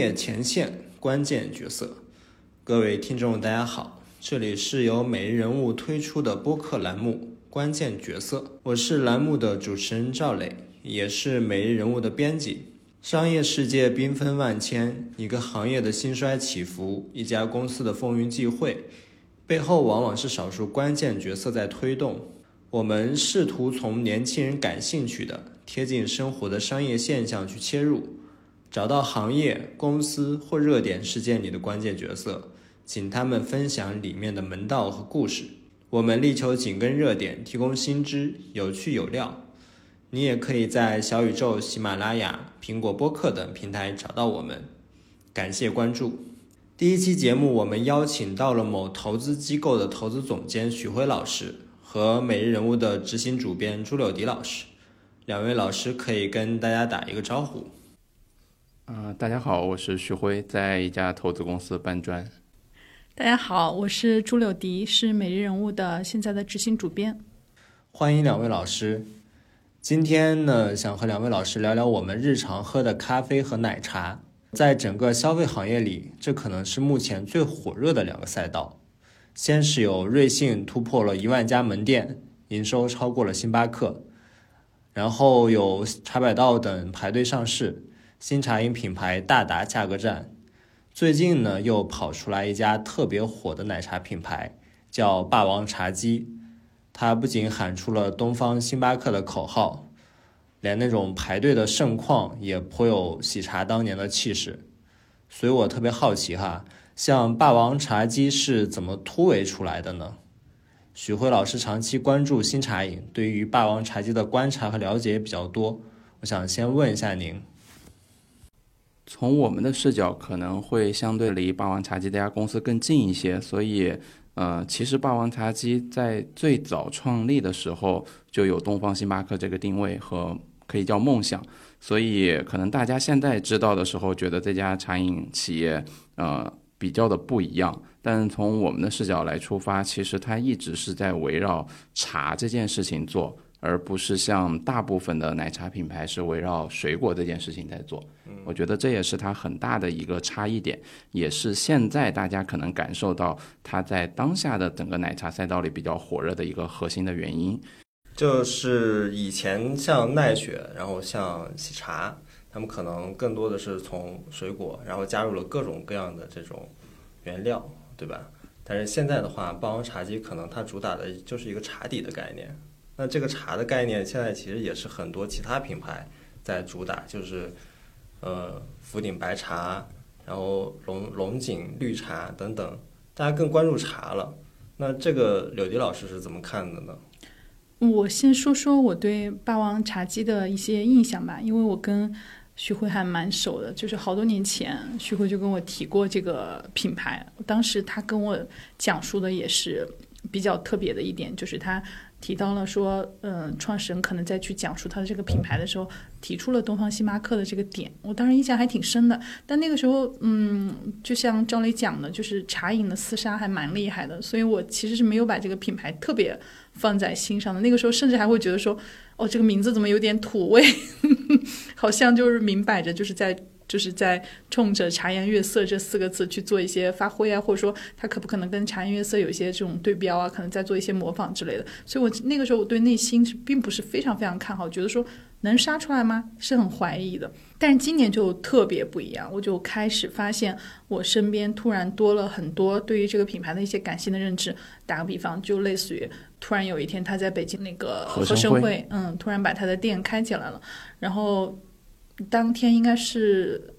业前线关键角色，各位听众大家好，这里是由每日人物推出的播客栏目《关键角色》，我是栏目的主持人赵磊，也是每日人物的编辑。商业世界缤纷万千，一个行业的兴衰起伏，一家公司的风云际会，背后往往是少数关键角色在推动。我们试图从年轻人感兴趣的、贴近生活的商业现象去切入。找到行业、公司或热点事件里的关键角色，请他们分享里面的门道和故事。我们力求紧跟热点，提供新知，有趣有料。你也可以在小宇宙、喜马拉雅、苹果播客等平台找到我们。感谢关注。第一期节目，我们邀请到了某投资机构的投资总监许辉老师和每日人物的执行主编朱柳迪老师。两位老师可以跟大家打一个招呼。嗯，大家好，我是徐辉，在一家投资公司搬砖。大家好，我是朱柳迪，是每日人物的现在的执行主编。欢迎两位老师。今天呢，想和两位老师聊聊我们日常喝的咖啡和奶茶。在整个消费行业里，这可能是目前最火热的两个赛道。先是有瑞幸突破了一万家门店，营收超过了星巴克，然后有茶百道等排队上市。新茶饮品牌大达价格战，最近呢又跑出来一家特别火的奶茶品牌，叫霸王茶姬。它不仅喊出了东方星巴克的口号，连那种排队的盛况也颇有喜茶当年的气势。所以我特别好奇哈，像霸王茶姬是怎么突围出来的呢？许辉老师长期关注新茶饮，对于霸王茶姬的观察和了解也比较多，我想先问一下您。从我们的视角，可能会相对离霸王茶姬这家公司更近一些，所以，呃，其实霸王茶姬在最早创立的时候就有东方星巴克这个定位和可以叫梦想，所以可能大家现在知道的时候，觉得这家茶饮企业，呃，比较的不一样，但从我们的视角来出发，其实它一直是在围绕茶这件事情做。而不是像大部分的奶茶品牌是围绕水果这件事情在做，我觉得这也是它很大的一个差异点，也是现在大家可能感受到它在当下的整个奶茶赛道里比较火热的一个核心的原因。就是以前像奈雪，然后像喜茶，他们可能更多的是从水果，然后加入了各种各样的这种原料，对吧？但是现在的话，霸王茶姬可能它主打的就是一个茶底的概念。那这个茶的概念，现在其实也是很多其他品牌在主打，就是，呃，福鼎白茶，然后龙龙井绿茶等等，大家更关注茶了。那这个柳迪老师是怎么看的呢？我先说说我对霸王茶姬的一些印象吧，因为我跟徐辉还蛮熟的，就是好多年前徐辉就跟我提过这个品牌，当时他跟我讲述的也是比较特别的一点，就是他。提到了说，嗯，创始人可能在去讲述他的这个品牌的时候，提出了东方星巴克的这个点，我当时印象还挺深的。但那个时候，嗯，就像赵磊讲的，就是茶饮的厮杀还蛮厉害的，所以我其实是没有把这个品牌特别放在心上的。那个时候，甚至还会觉得说，哦，这个名字怎么有点土味，好像就是明摆着就是在。就是在冲着“茶颜悦色”这四个字去做一些发挥啊，或者说他可不可能跟“茶颜悦色”有一些这种对标啊？可能在做一些模仿之类的。所以我那个时候我对内心是并不是非常非常看好，觉得说能杀出来吗？是很怀疑的。但是今年就特别不一样，我就开始发现我身边突然多了很多对于这个品牌的一些感性的认知。打个比方，就类似于突然有一天他在北京那个合生汇，嗯，突然把他的店开起来了，然后。当天应该是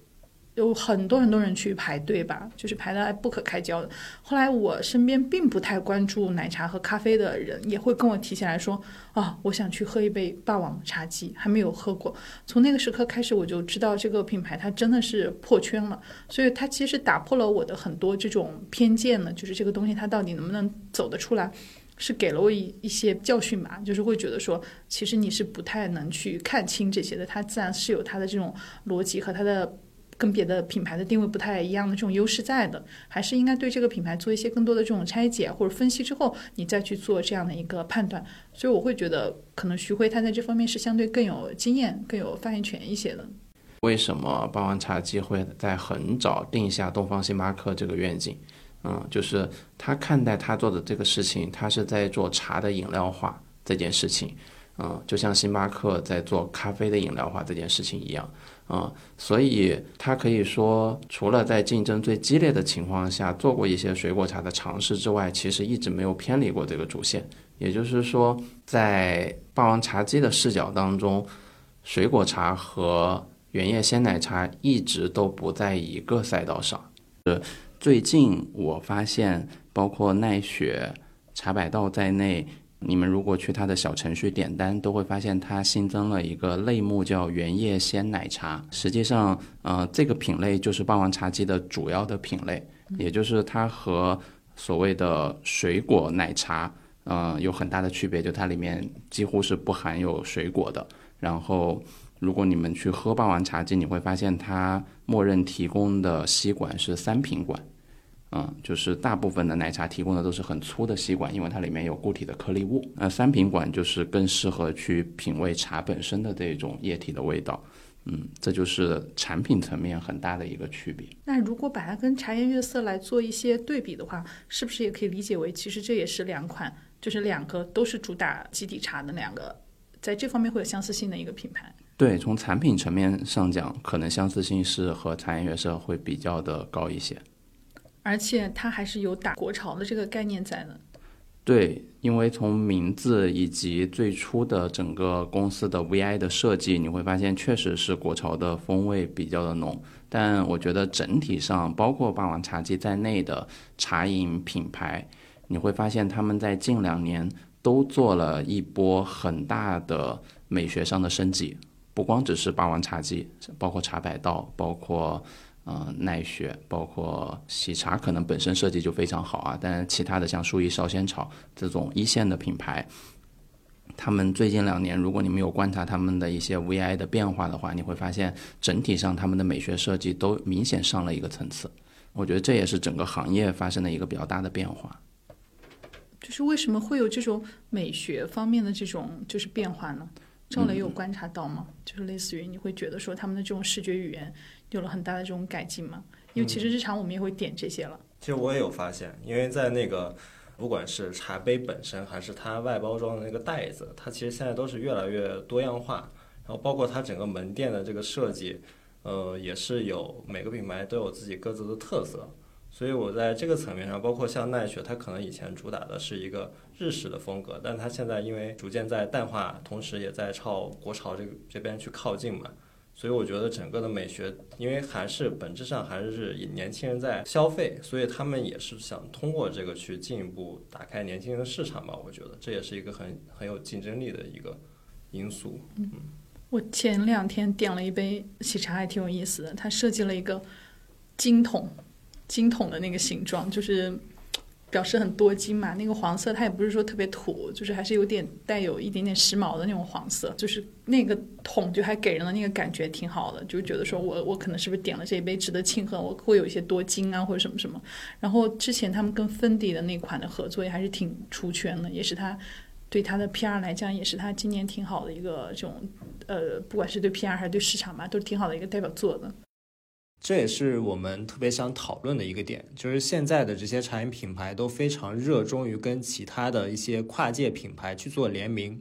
有很多很多人去排队吧，就是排的不可开交的。后来我身边并不太关注奶茶和咖啡的人，也会跟我提起来说：“啊，我想去喝一杯霸王茶姬，还没有喝过。”从那个时刻开始，我就知道这个品牌它真的是破圈了。所以它其实打破了我的很多这种偏见呢，就是这个东西它到底能不能走得出来。是给了我一一些教训吧，就是会觉得说，其实你是不太能去看清这些的，它自然是有它的这种逻辑和它的跟别的品牌的定位不太一样的这种优势在的，还是应该对这个品牌做一些更多的这种拆解或者分析之后，你再去做这样的一个判断。所以我会觉得，可能徐辉他在这方面是相对更有经验、更有发言权一些的。为什么霸王茶姬会在很早定下东方星巴克这个愿景？嗯，就是他看待他做的这个事情，他是在做茶的饮料化这件事情，嗯，就像星巴克在做咖啡的饮料化这件事情一样，嗯，所以他可以说，除了在竞争最激烈的情况下做过一些水果茶的尝试之外，其实一直没有偏离过这个主线。也就是说，在霸王茶姬的视角当中，水果茶和原叶鲜奶茶一直都不在一个赛道上。是。最近我发现，包括奈雪、茶百道在内，你们如果去它的小程序点单，都会发现它新增了一个类目叫原叶鲜奶茶。实际上，呃，这个品类就是霸王茶姬的主要的品类，也就是它和所谓的水果奶茶，呃，有很大的区别，就它里面几乎是不含有水果的。然后。如果你们去喝霸王茶姬，你会发现它默认提供的吸管是三品管，嗯，就是大部分的奶茶提供的都是很粗的吸管，因为它里面有固体的颗粒物。那三品管就是更适合去品味茶本身的这种液体的味道，嗯，这就是产品层面很大的一个区别。那如果把它跟茶颜悦色来做一些对比的话，是不是也可以理解为，其实这也是两款，就是两个都是主打基底茶的两个，在这方面会有相似性的一个品牌？对，从产品层面上讲，可能相似性是和茶颜悦色会比较的高一些，而且它还是有打国潮的这个概念在的。对，因为从名字以及最初的整个公司的 VI 的设计，你会发现确实是国潮的风味比较的浓。但我觉得整体上，包括霸王茶姬在内的茶饮品牌，你会发现他们在近两年都做了一波很大的美学上的升级。不光只是霸王茶姬，包括茶百道，包括呃奈雪，包括喜茶，可能本身设计就非常好啊。但是其他的像树一烧仙草这种一线的品牌，他们最近两年，如果你没有观察他们的一些 VI 的变化的话，你会发现整体上他们的美学设计都明显上了一个层次。我觉得这也是整个行业发生的一个比较大的变化。就是为什么会有这种美学方面的这种就是变化呢？赵雷有观察到吗？就是类似于你会觉得说他们的这种视觉语言有了很大的这种改进吗？因为其实日常我们也会点这些了。其实我也有发现，因为在那个不管是茶杯本身还是它外包装的那个袋子，它其实现在都是越来越多样化。然后包括它整个门店的这个设计，呃，也是有每个品牌都有自己各自的特色。所以我在这个层面上，包括像奈雪，它可能以前主打的是一个日式的风格，但它现在因为逐渐在淡化，同时也在朝国潮这个这边去靠近嘛，所以我觉得整个的美学，因为还是本质上还是以年轻人在消费，所以他们也是想通过这个去进一步打开年轻人的市场吧。我觉得这也是一个很很有竞争力的一个因素。嗯，我前两天点了一杯喜茶，还挺有意思的，它设计了一个金桶。金桶的那个形状，就是表示很多金嘛。那个黄色它也不是说特别土，就是还是有点带有一点点时髦的那种黄色。就是那个桶就还给人的那个感觉挺好的，就觉得说我我可能是不是点了这一杯值得庆贺，我会有一些多金啊或者什么什么。然后之前他们跟芬迪的那款的合作也还是挺出圈的，也是他对他的 PR 来讲，也是他今年挺好的一个这种呃，不管是对 PR 还是对市场吧，都是挺好的一个代表作的。这也是我们特别想讨论的一个点，就是现在的这些茶饮品牌都非常热衷于跟其他的一些跨界品牌去做联名。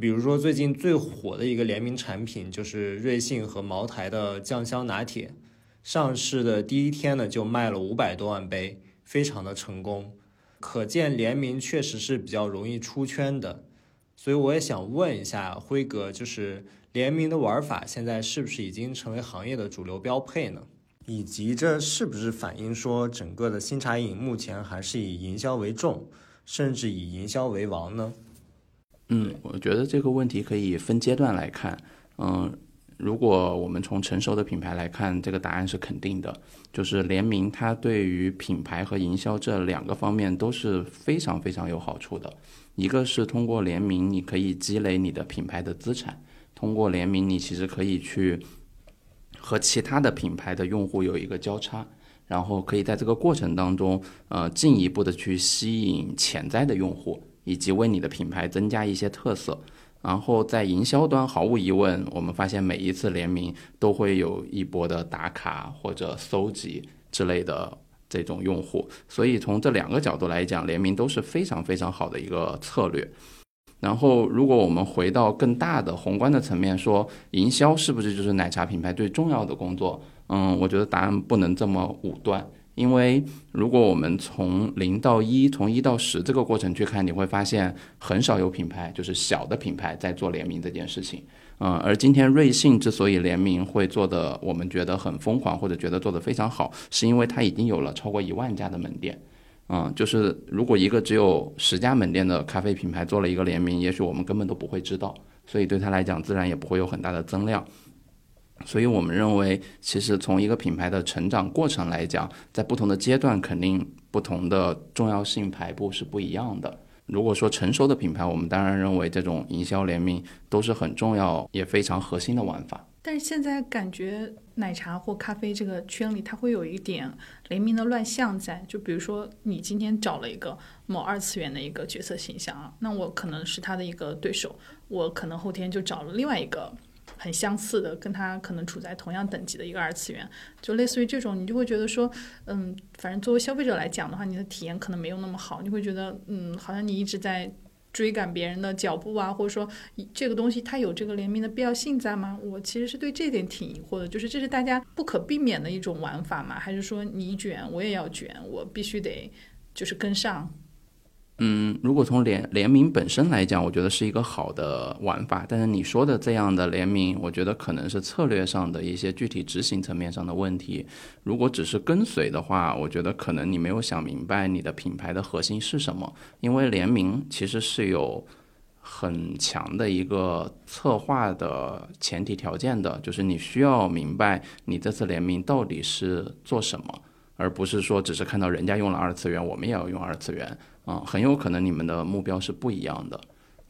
比如说最近最火的一个联名产品就是瑞幸和茅台的酱香拿铁，上市的第一天呢就卖了五百多万杯，非常的成功。可见联名确实是比较容易出圈的。所以我也想问一下辉哥，就是。联名的玩法现在是不是已经成为行业的主流标配呢？以及这是不是反映说整个的新茶饮目前还是以营销为重，甚至以营销为王呢？嗯，我觉得这个问题可以分阶段来看。嗯，如果我们从成熟的品牌来看，这个答案是肯定的，就是联名它对于品牌和营销这两个方面都是非常非常有好处的。一个是通过联名，你可以积累你的品牌的资产。通过联名，你其实可以去和其他的品牌的用户有一个交叉，然后可以在这个过程当中，呃，进一步的去吸引潜在的用户，以及为你的品牌增加一些特色。然后在营销端，毫无疑问，我们发现每一次联名都会有一波的打卡或者搜集之类的这种用户，所以从这两个角度来讲，联名都是非常非常好的一个策略。然后，如果我们回到更大的宏观的层面，说营销是不是就是奶茶品牌最重要的工作？嗯，我觉得答案不能这么武断。因为如果我们从零到一，从一到十这个过程去看，你会发现很少有品牌，就是小的品牌在做联名这件事情。嗯，而今天瑞幸之所以联名会做的，我们觉得很疯狂，或者觉得做得非常好，是因为它已经有了超过一万家的门店。嗯，就是如果一个只有十家门店的咖啡品牌做了一个联名，也许我们根本都不会知道，所以对他来讲，自然也不会有很大的增量。所以我们认为，其实从一个品牌的成长过程来讲，在不同的阶段，肯定不同的重要性排布是不一样的。如果说成熟的品牌，我们当然认为这种营销联名都是很重要也非常核心的玩法。但是现在感觉奶茶或咖啡这个圈里，它会有一点联名的乱象在。就比如说，你今天找了一个某二次元的一个角色形象啊，那我可能是他的一个对手，我可能后天就找了另外一个。很相似的，跟他可能处在同样等级的一个二次元，就类似于这种，你就会觉得说，嗯，反正作为消费者来讲的话，你的体验可能没有那么好，你会觉得，嗯，好像你一直在追赶别人的脚步啊，或者说这个东西它有这个联名的必要性在吗？我其实是对这点挺疑惑的，就是这是大家不可避免的一种玩法嘛？还是说你卷我也要卷，我必须得就是跟上？嗯，如果从联联名本身来讲，我觉得是一个好的玩法。但是你说的这样的联名，我觉得可能是策略上的一些具体执行层面上的问题。如果只是跟随的话，我觉得可能你没有想明白你的品牌的核心是什么。因为联名其实是有很强的一个策划的前提条件的，就是你需要明白你这次联名到底是做什么，而不是说只是看到人家用了二次元，我们也要用二次元。啊，很有可能你们的目标是不一样的，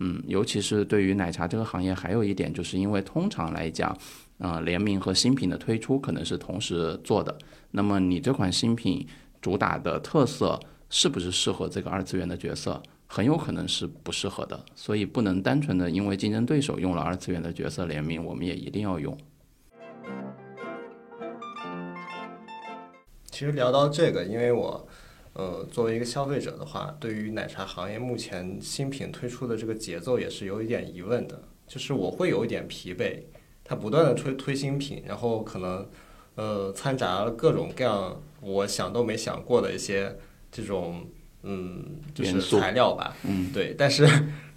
嗯，尤其是对于奶茶这个行业，还有一点就是因为通常来讲，啊，联名和新品的推出可能是同时做的，那么你这款新品主打的特色是不是适合这个二次元的角色，很有可能是不适合的，所以不能单纯的因为竞争对手用了二次元的角色联名，我们也一定要用。其实聊到这个，因为我。呃，作为一个消费者的话，对于奶茶行业目前新品推出的这个节奏也是有一点疑问的，就是我会有一点疲惫，它不断的推推新品，然后可能呃掺杂了各种各样我想都没想过的一些这种嗯就是材料吧，嗯，对，但是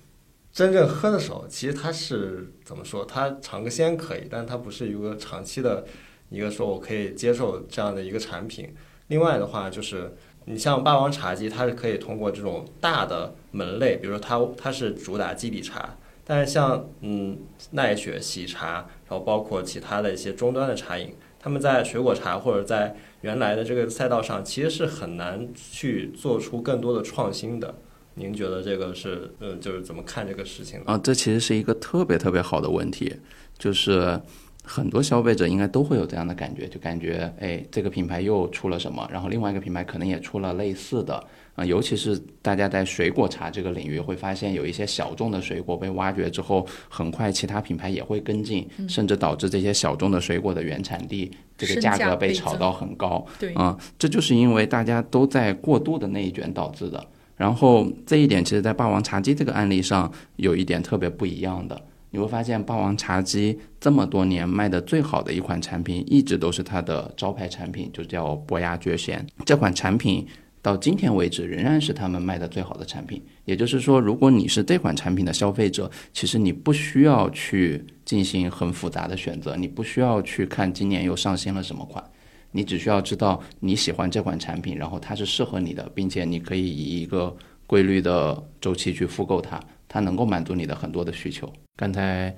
真正喝的时候，其实它是怎么说？它尝个鲜可以，但它不是一个长期的一个说我可以接受这样的一个产品。另外的话就是。你像霸王茶姬，它是可以通过这种大的门类，比如说它它是主打基底茶，但是像嗯奈雪喜茶，然后包括其他的一些终端的茶饮，他们在水果茶或者在原来的这个赛道上，其实是很难去做出更多的创新的。您觉得这个是嗯就是怎么看这个事情？啊，这其实是一个特别特别好的问题，就是。很多消费者应该都会有这样的感觉，就感觉哎，这个品牌又出了什么，然后另外一个品牌可能也出了类似的啊。尤其是大家在水果茶这个领域，会发现有一些小众的水果被挖掘之后，很快其他品牌也会跟进，甚至导致这些小众的水果的原产地这个价格被炒到很高。对啊，这就是因为大家都在过度的内卷导致的。然后这一点，其实，在霸王茶姬这个案例上，有一点特别不一样的。你会发现，霸王茶姬这么多年卖的最好的一款产品，一直都是它的招牌产品，就叫伯牙绝弦。这款产品到今天为止仍然是他们卖的最好的产品。也就是说，如果你是这款产品的消费者，其实你不需要去进行很复杂的选择，你不需要去看今年又上新了什么款，你只需要知道你喜欢这款产品，然后它是适合你的，并且你可以以一个规律的周期去复购它。它能够满足你的很多的需求。刚才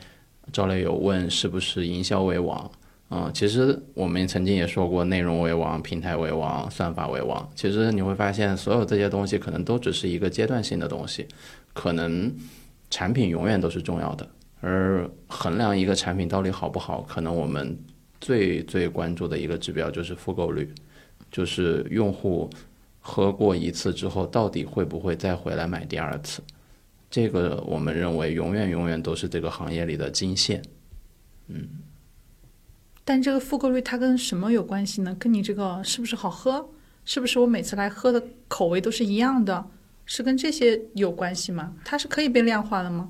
赵磊有问是不是营销为王啊？其实我们曾经也说过，内容为王，平台为王，算法为王。其实你会发现，所有这些东西可能都只是一个阶段性的东西，可能产品永远都是重要的。而衡量一个产品到底好不好，可能我们最最关注的一个指标就是复购率，就是用户喝过一次之后，到底会不会再回来买第二次。这个我们认为永远永远都是这个行业里的金线。嗯但这个复购率它跟什么有关系呢？跟你这个是不是好喝，是不是我每次来喝的口味都是一样的，是跟这些有关系吗？它是可以被量化的吗？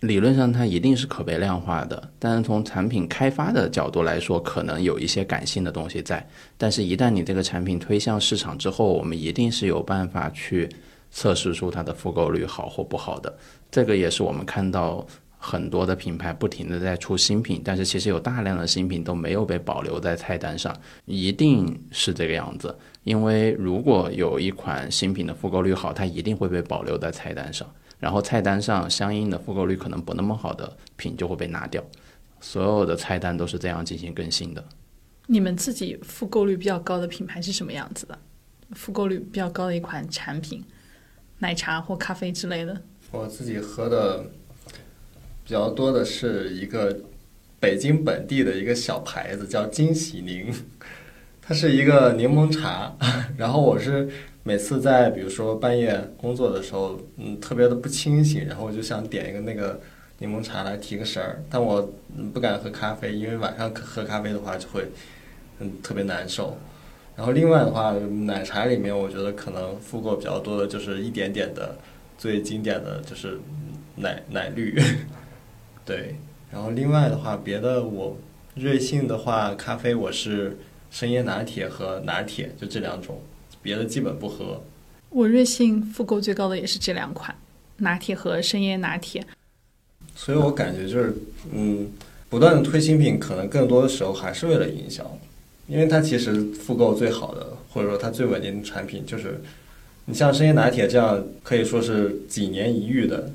理论上它一定是可被量化的，但是从产品开发的角度来说，可能有一些感性的东西在。但是，一旦你这个产品推向市场之后，我们一定是有办法去测试出它的复购率好或不好的。这个也是我们看到很多的品牌不停的在出新品，但是其实有大量的新品都没有被保留在菜单上，一定是这个样子。因为如果有一款新品的复购率好，它一定会被保留在菜单上。然后菜单上相应的复购率可能不那么好的品就会被拿掉，所有的菜单都是这样进行更新的。你们自己复购率比较高的品牌是什么样子的？复购率比较高的一款产品，奶茶或咖啡之类的。我自己喝的比较多的是一个北京本地的一个小牌子，叫金喜柠，它是一个柠檬茶。然后我是每次在比如说半夜工作的时候，嗯，特别的不清醒，然后我就想点一个那个柠檬茶来提个神儿。但我不敢喝咖啡，因为晚上喝咖啡的话就会嗯特别难受。然后另外的话，奶茶里面我觉得可能复购比较多的就是一点点的。最经典的就是奶奶绿，对。然后另外的话，别的我瑞幸的话，咖啡我是深椰拿铁和拿铁，就这两种，别的基本不喝。我瑞幸复购最高的也是这两款，拿铁和深椰拿铁。所以我感觉就是，嗯，不断的推新品，可能更多的时候还是为了营销，因为它其实复购最好的，或者说它最稳定的产品就是。你像深椰拿铁这样可以说是几年一遇的，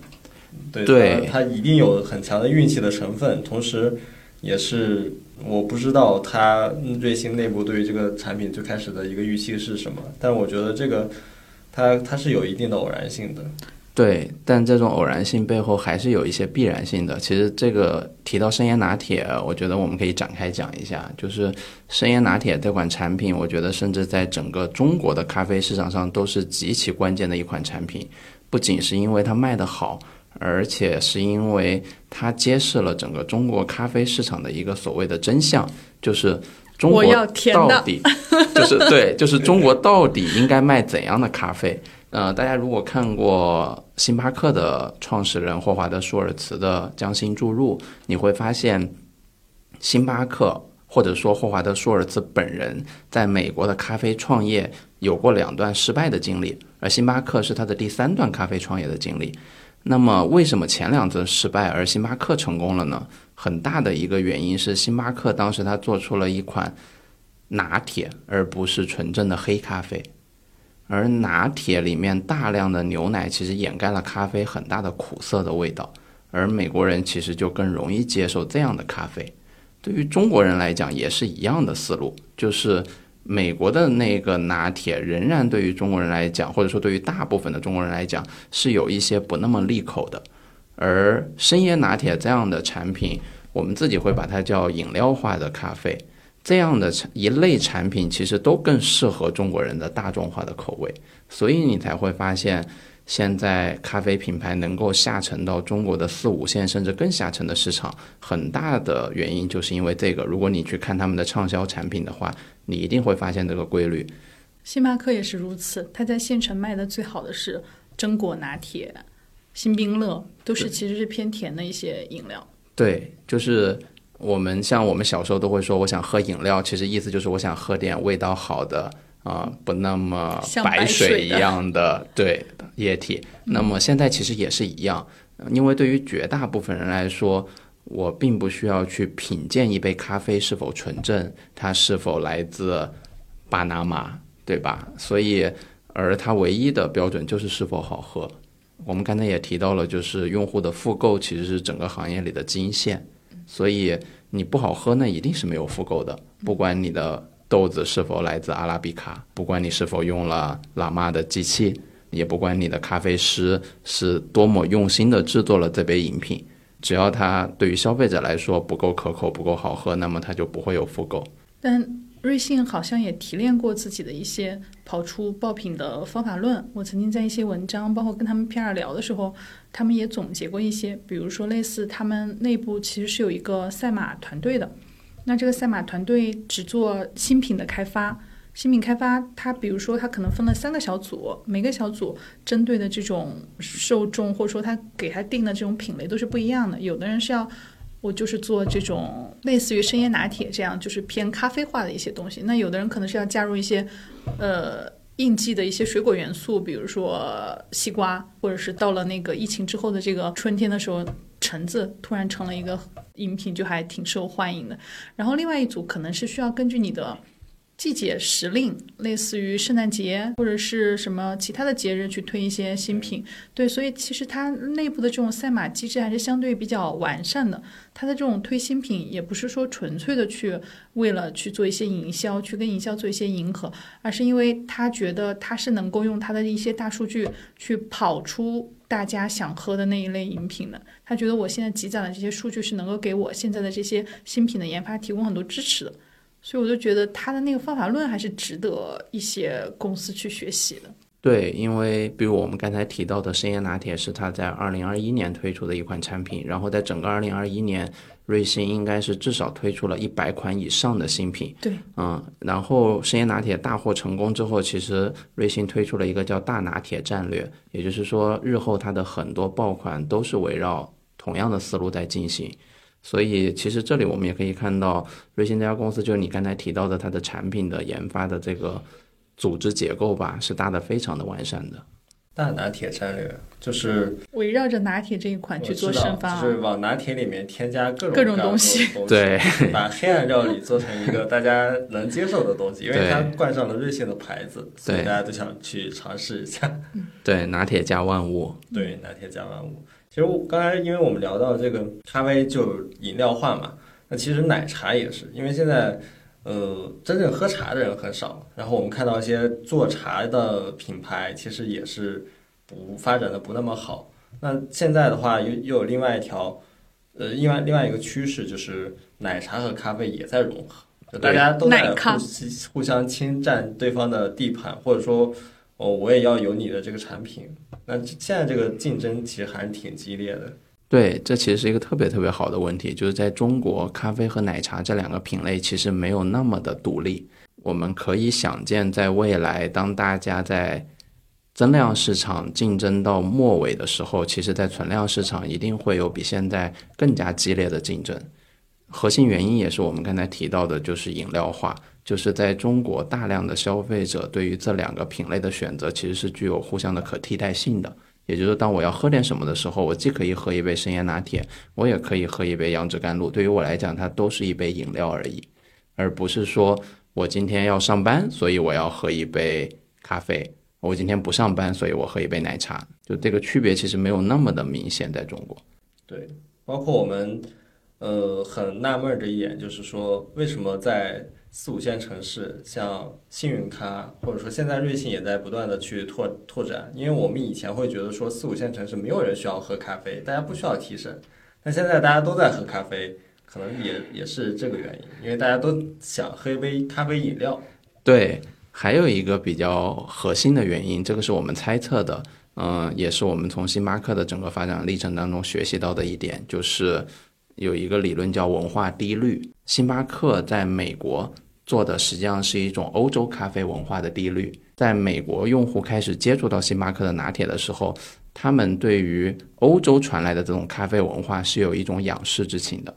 对对它一定有很强的运气的成分，同时也是我不知道它瑞幸内部对于这个产品最开始的一个预期是什么，但我觉得这个它它是有一定的偶然性的。对，但这种偶然性背后还是有一些必然性的。其实这个提到生椰拿铁，我觉得我们可以展开讲一下。就是生椰拿铁这款产品，我觉得甚至在整个中国的咖啡市场上都是极其关键的一款产品。不仅是因为它卖得好，而且是因为它揭示了整个中国咖啡市场的一个所谓的真相，就是中国到底就是对，就是中国到底应该卖怎样的咖啡。呃，大家如果看过星巴克的创始人霍华德·舒尔茨的《将心注入》，你会发现，星巴克或者说霍华德·舒尔茨本人在美国的咖啡创业有过两段失败的经历，而星巴克是他的第三段咖啡创业的经历。那么，为什么前两次失败，而星巴克成功了呢？很大的一个原因是，星巴克当时他做出了一款拿铁，而不是纯正的黑咖啡。而拿铁里面大量的牛奶其实掩盖了咖啡很大的苦涩的味道，而美国人其实就更容易接受这样的咖啡。对于中国人来讲也是一样的思路，就是美国的那个拿铁仍然对于中国人来讲，或者说对于大部分的中国人来讲是有一些不那么利口的。而深椰拿铁这样的产品，我们自己会把它叫饮料化的咖啡。这样的一类产品其实都更适合中国人的大众化的口味，所以你才会发现，现在咖啡品牌能够下沉到中国的四五线甚至更下沉的市场，很大的原因就是因为这个。如果你去看他们的畅销产品的话，你一定会发现这个规律。星巴克也是如此，它在县城卖的最好的是榛果拿铁、星冰乐，都是其实是偏甜的一些饮料。对，就是。我们像我们小时候都会说，我想喝饮料，其实意思就是我想喝点味道好的啊，不那么白水一样的对液体。那么现在其实也是一样，因为对于绝大部分人来说，我并不需要去品鉴一杯咖啡是否纯正，它是否来自巴拿马，对吧？所以，而它唯一的标准就是是否好喝。我们刚才也提到了，就是用户的复购其实是整个行业里的金线。所以你不好喝，那一定是没有复购的。不管你的豆子是否来自阿拉比卡，不管你是否用了喇嘛的机器，也不管你的咖啡师是多么用心的制作了这杯饮品，只要它对于消费者来说不够可口、不够好喝，那么它就不会有复购。但瑞幸好像也提炼过自己的一些跑出爆品的方法论。我曾经在一些文章，包括跟他们 PR 聊的时候，他们也总结过一些，比如说类似他们内部其实是有一个赛马团队的，那这个赛马团队只做新品的开发。新品开发，它比如说它可能分了三个小组，每个小组针对的这种受众，或者说他给他定的这种品类都是不一样的。有的人是要我就是做这种类似于深椰拿铁这样，就是偏咖啡化的一些东西。那有的人可能是要加入一些呃应季的一些水果元素，比如说西瓜，或者是到了那个疫情之后的这个春天的时候，橙子突然成了一个饮品，就还挺受欢迎的。然后另外一组可能是需要根据你的。季节时令，类似于圣诞节或者是什么其他的节日去推一些新品，对，所以其实它内部的这种赛马机制还是相对比较完善的。它的这种推新品也不是说纯粹的去为了去做一些营销，去跟营销做一些迎合，而是因为他觉得他是能够用他的一些大数据去跑出大家想喝的那一类饮品的。他觉得我现在积攒的这些数据是能够给我现在的这些新品的研发提供很多支持的。所以我就觉得他的那个方法论还是值得一些公司去学习的。对，因为比如我们刚才提到的深椰拿铁是他在二零二一年推出的一款产品，然后在整个二零二一年，瑞幸应该是至少推出了一百款以上的新品。对，嗯，然后深椰拿铁大获成功之后，其实瑞幸推出了一个叫大拿铁战略，也就是说日后它的很多爆款都是围绕同样的思路在进行。所以，其实这里我们也可以看到，瑞幸这家公司，就是你刚才提到的，它的产品的研发的这个组织结构吧，是搭的非常的完善的。大拿铁战略就是围绕着拿铁这一款去做深发，就是往拿铁里面添加各种各种东西，对，把黑暗料理做成一个大家能接受的东西，因为它冠上了瑞幸的牌子，所以大家都想去尝试一下。对，拿铁加万物，对，拿铁加万物。其实我刚才因为我们聊到这个咖啡就饮料化嘛，那其实奶茶也是，因为现在呃真正喝茶的人很少，然后我们看到一些做茶的品牌其实也是不发展的不那么好。那现在的话又又有另外一条呃另外另外一个趋势就是奶茶和咖啡也在融合，就大家都在互互相侵占对方的地盘，或者说哦我也要有你的这个产品。那现在这个竞争其实还是挺激烈的。对，这其实是一个特别特别好的问题，就是在中国，咖啡和奶茶这两个品类其实没有那么的独立。我们可以想见，在未来，当大家在增量市场竞争到末尾的时候，其实在存量市场一定会有比现在更加激烈的竞争。核心原因也是我们刚才提到的，就是饮料化。就是在中国，大量的消费者对于这两个品类的选择其实是具有互相的可替代性的。也就是当我要喝点什么的时候，我既可以喝一杯深椰拿铁，我也可以喝一杯杨枝甘露。对于我来讲，它都是一杯饮料而已，而不是说我今天要上班，所以我要喝一杯咖啡；我今天不上班，所以我喝一杯奶茶。就这个区别其实没有那么的明显，在中国。对，包括我们呃很纳闷的一点就是说，为什么在四五线城市，像幸运咖，或者说现在瑞幸也在不断的去拓拓展。因为我们以前会觉得说四五线城市没有人需要喝咖啡，大家不需要提神。但现在大家都在喝咖啡，可能也也是这个原因，因为大家都想喝一杯咖啡饮料。对，还有一个比较核心的原因，这个是我们猜测的，嗯，也是我们从星巴克的整个发展历程当中学习到的一点，就是有一个理论叫文化低率。星巴克在美国。做的实际上是一种欧洲咖啡文化的低滤。在美国用户开始接触到星巴克的拿铁的时候，他们对于欧洲传来的这种咖啡文化是有一种仰视之情的，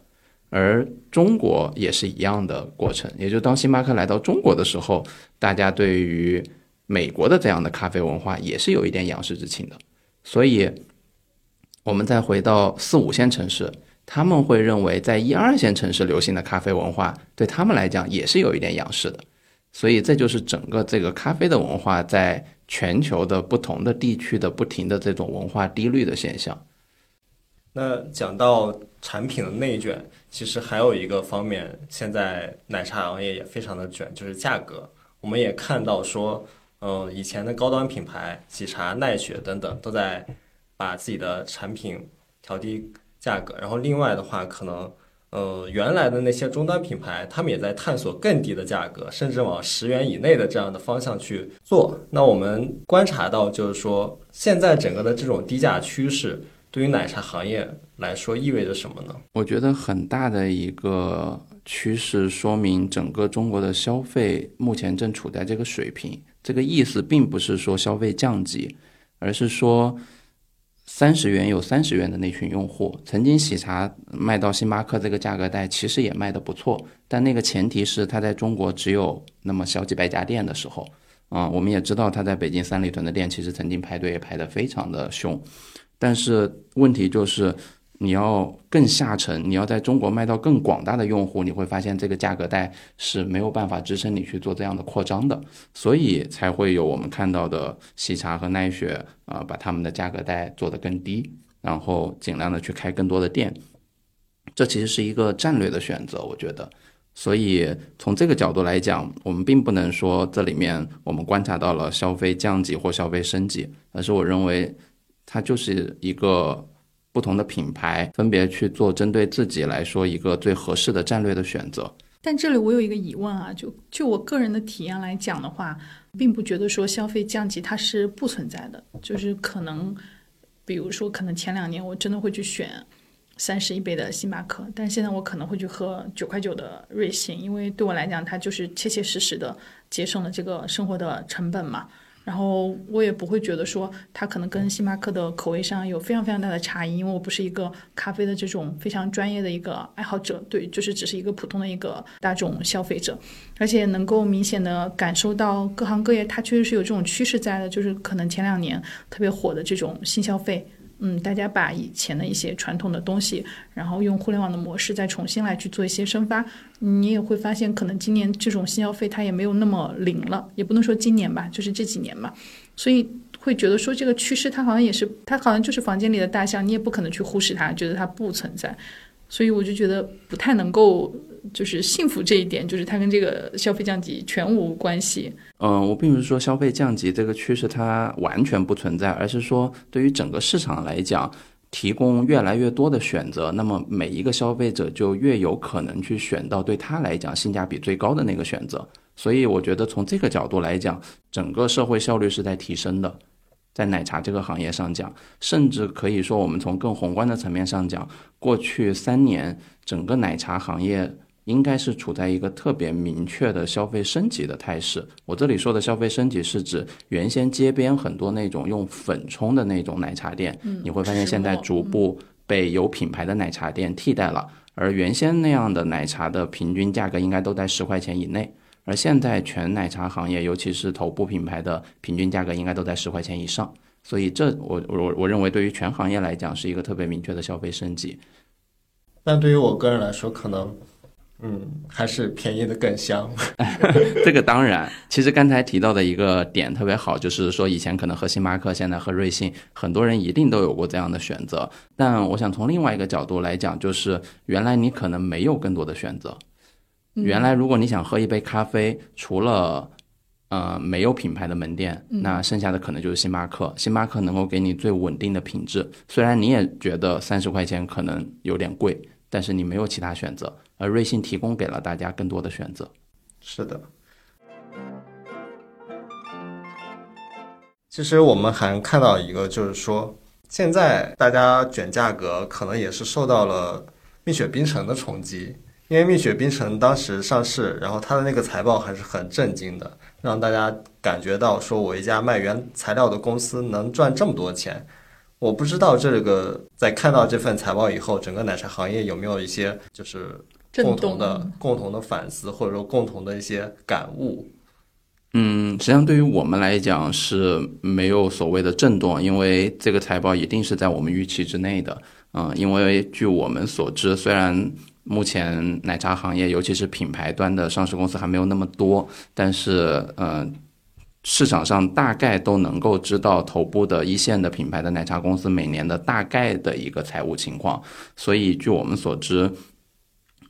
而中国也是一样的过程。也就当星巴克来到中国的时候，大家对于美国的这样的咖啡文化也是有一点仰视之情的。所以，我们再回到四五线城市。他们会认为，在一二线城市流行的咖啡文化，对他们来讲也是有一点仰视的，所以这就是整个这个咖啡的文化在全球的不同的地区的不停的这种文化低滤的现象。那讲到产品的内卷，其实还有一个方面，现在奶茶行业也非常的卷，就是价格。我们也看到说，嗯，以前的高端品牌喜茶、奈雪等等，都在把自己的产品调低。价格，然后另外的话，可能呃，原来的那些终端品牌，他们也在探索更低的价格，甚至往十元以内的这样的方向去做。那我们观察到，就是说，现在整个的这种低价趋势，对于奶茶行业来说意味着什么呢？我觉得很大的一个趋势，说明整个中国的消费目前正处在这个水平。这个意思并不是说消费降级，而是说。三十元有三十元的那群用户，曾经喜茶卖到星巴克这个价格带，其实也卖的不错。但那个前提是它在中国只有那么小几百家店的时候，啊，我们也知道它在北京三里屯的店其实曾经排队也排的非常的凶。但是问题就是。你要更下沉，你要在中国卖到更广大的用户，你会发现这个价格带是没有办法支撑你去做这样的扩张的，所以才会有我们看到的喜茶和奈雪啊，把他们的价格带做得更低，然后尽量的去开更多的店，这其实是一个战略的选择，我觉得。所以从这个角度来讲，我们并不能说这里面我们观察到了消费降级或消费升级，而是我认为它就是一个。不同的品牌分别去做针对自己来说一个最合适的战略的选择。但这里我有一个疑问啊，就就我个人的体验来讲的话，并不觉得说消费降级它是不存在的。就是可能，比如说可能前两年我真的会去选三十一杯的星巴克，但现在我可能会去喝九块九的瑞幸，因为对我来讲它就是切切实实的节省了这个生活的成本嘛。然后我也不会觉得说它可能跟星巴克的口味上有非常非常大的差异，因为我不是一个咖啡的这种非常专业的一个爱好者，对，就是只是一个普通的一个大众消费者，而且能够明显的感受到各行各业它确实是有这种趋势在的，就是可能前两年特别火的这种新消费。嗯，大家把以前的一些传统的东西，然后用互联网的模式再重新来去做一些生发，你也会发现，可能今年这种新消费它也没有那么灵了，也不能说今年吧，就是这几年嘛，所以会觉得说这个趋势它好像也是，它好像就是房间里的大象，你也不可能去忽视它，觉得它不存在，所以我就觉得不太能够。就是幸福这一点，就是它跟这个消费降级全无关系。嗯，我并不是说消费降级这个趋势它完全不存在，而是说对于整个市场来讲，提供越来越多的选择，那么每一个消费者就越有可能去选到对他来讲性价比最高的那个选择。所以我觉得从这个角度来讲，整个社会效率是在提升的，在奶茶这个行业上讲，甚至可以说我们从更宏观的层面上讲，过去三年整个奶茶行业。应该是处在一个特别明确的消费升级的态势。我这里说的消费升级，是指原先街边很多那种用粉冲的那种奶茶店，你会发现现在逐步被有品牌的奶茶店替代了。而原先那样的奶茶的平均价格应该都在十块钱以内，而现在全奶茶行业，尤其是头部品牌的平均价格应该都在十块钱以上。所以这我我我认为对于全行业来讲是一个特别明确的消费升级。但对于我个人来说，可能。嗯，还是便宜的更香。这个当然，其实刚才提到的一个点特别好，就是说以前可能喝星巴克，现在喝瑞幸，很多人一定都有过这样的选择。但我想从另外一个角度来讲，就是原来你可能没有更多的选择。原来如果你想喝一杯咖啡，除了呃没有品牌的门店，那剩下的可能就是星巴克。星巴克能够给你最稳定的品质，虽然你也觉得三十块钱可能有点贵，但是你没有其他选择。而瑞幸提供给了大家更多的选择。是的。其实我们还看到一个，就是说，现在大家卷价格，可能也是受到了蜜雪冰城的冲击。因为蜜雪冰城当时上市，然后它的那个财报还是很震惊的，让大家感觉到说，我一家卖原材料的公司能赚这么多钱。我不知道这个在看到这份财报以后，整个奶茶行业有没有一些就是。共同的共同的反思，或者说共同的一些感悟。嗯，实际上对于我们来讲是没有所谓的震动，因为这个财报一定是在我们预期之内的。嗯，因为据我们所知，虽然目前奶茶行业，尤其是品牌端的上市公司还没有那么多，但是嗯，市场上大概都能够知道头部的一线的品牌的奶茶公司每年的大概的一个财务情况。所以据我们所知。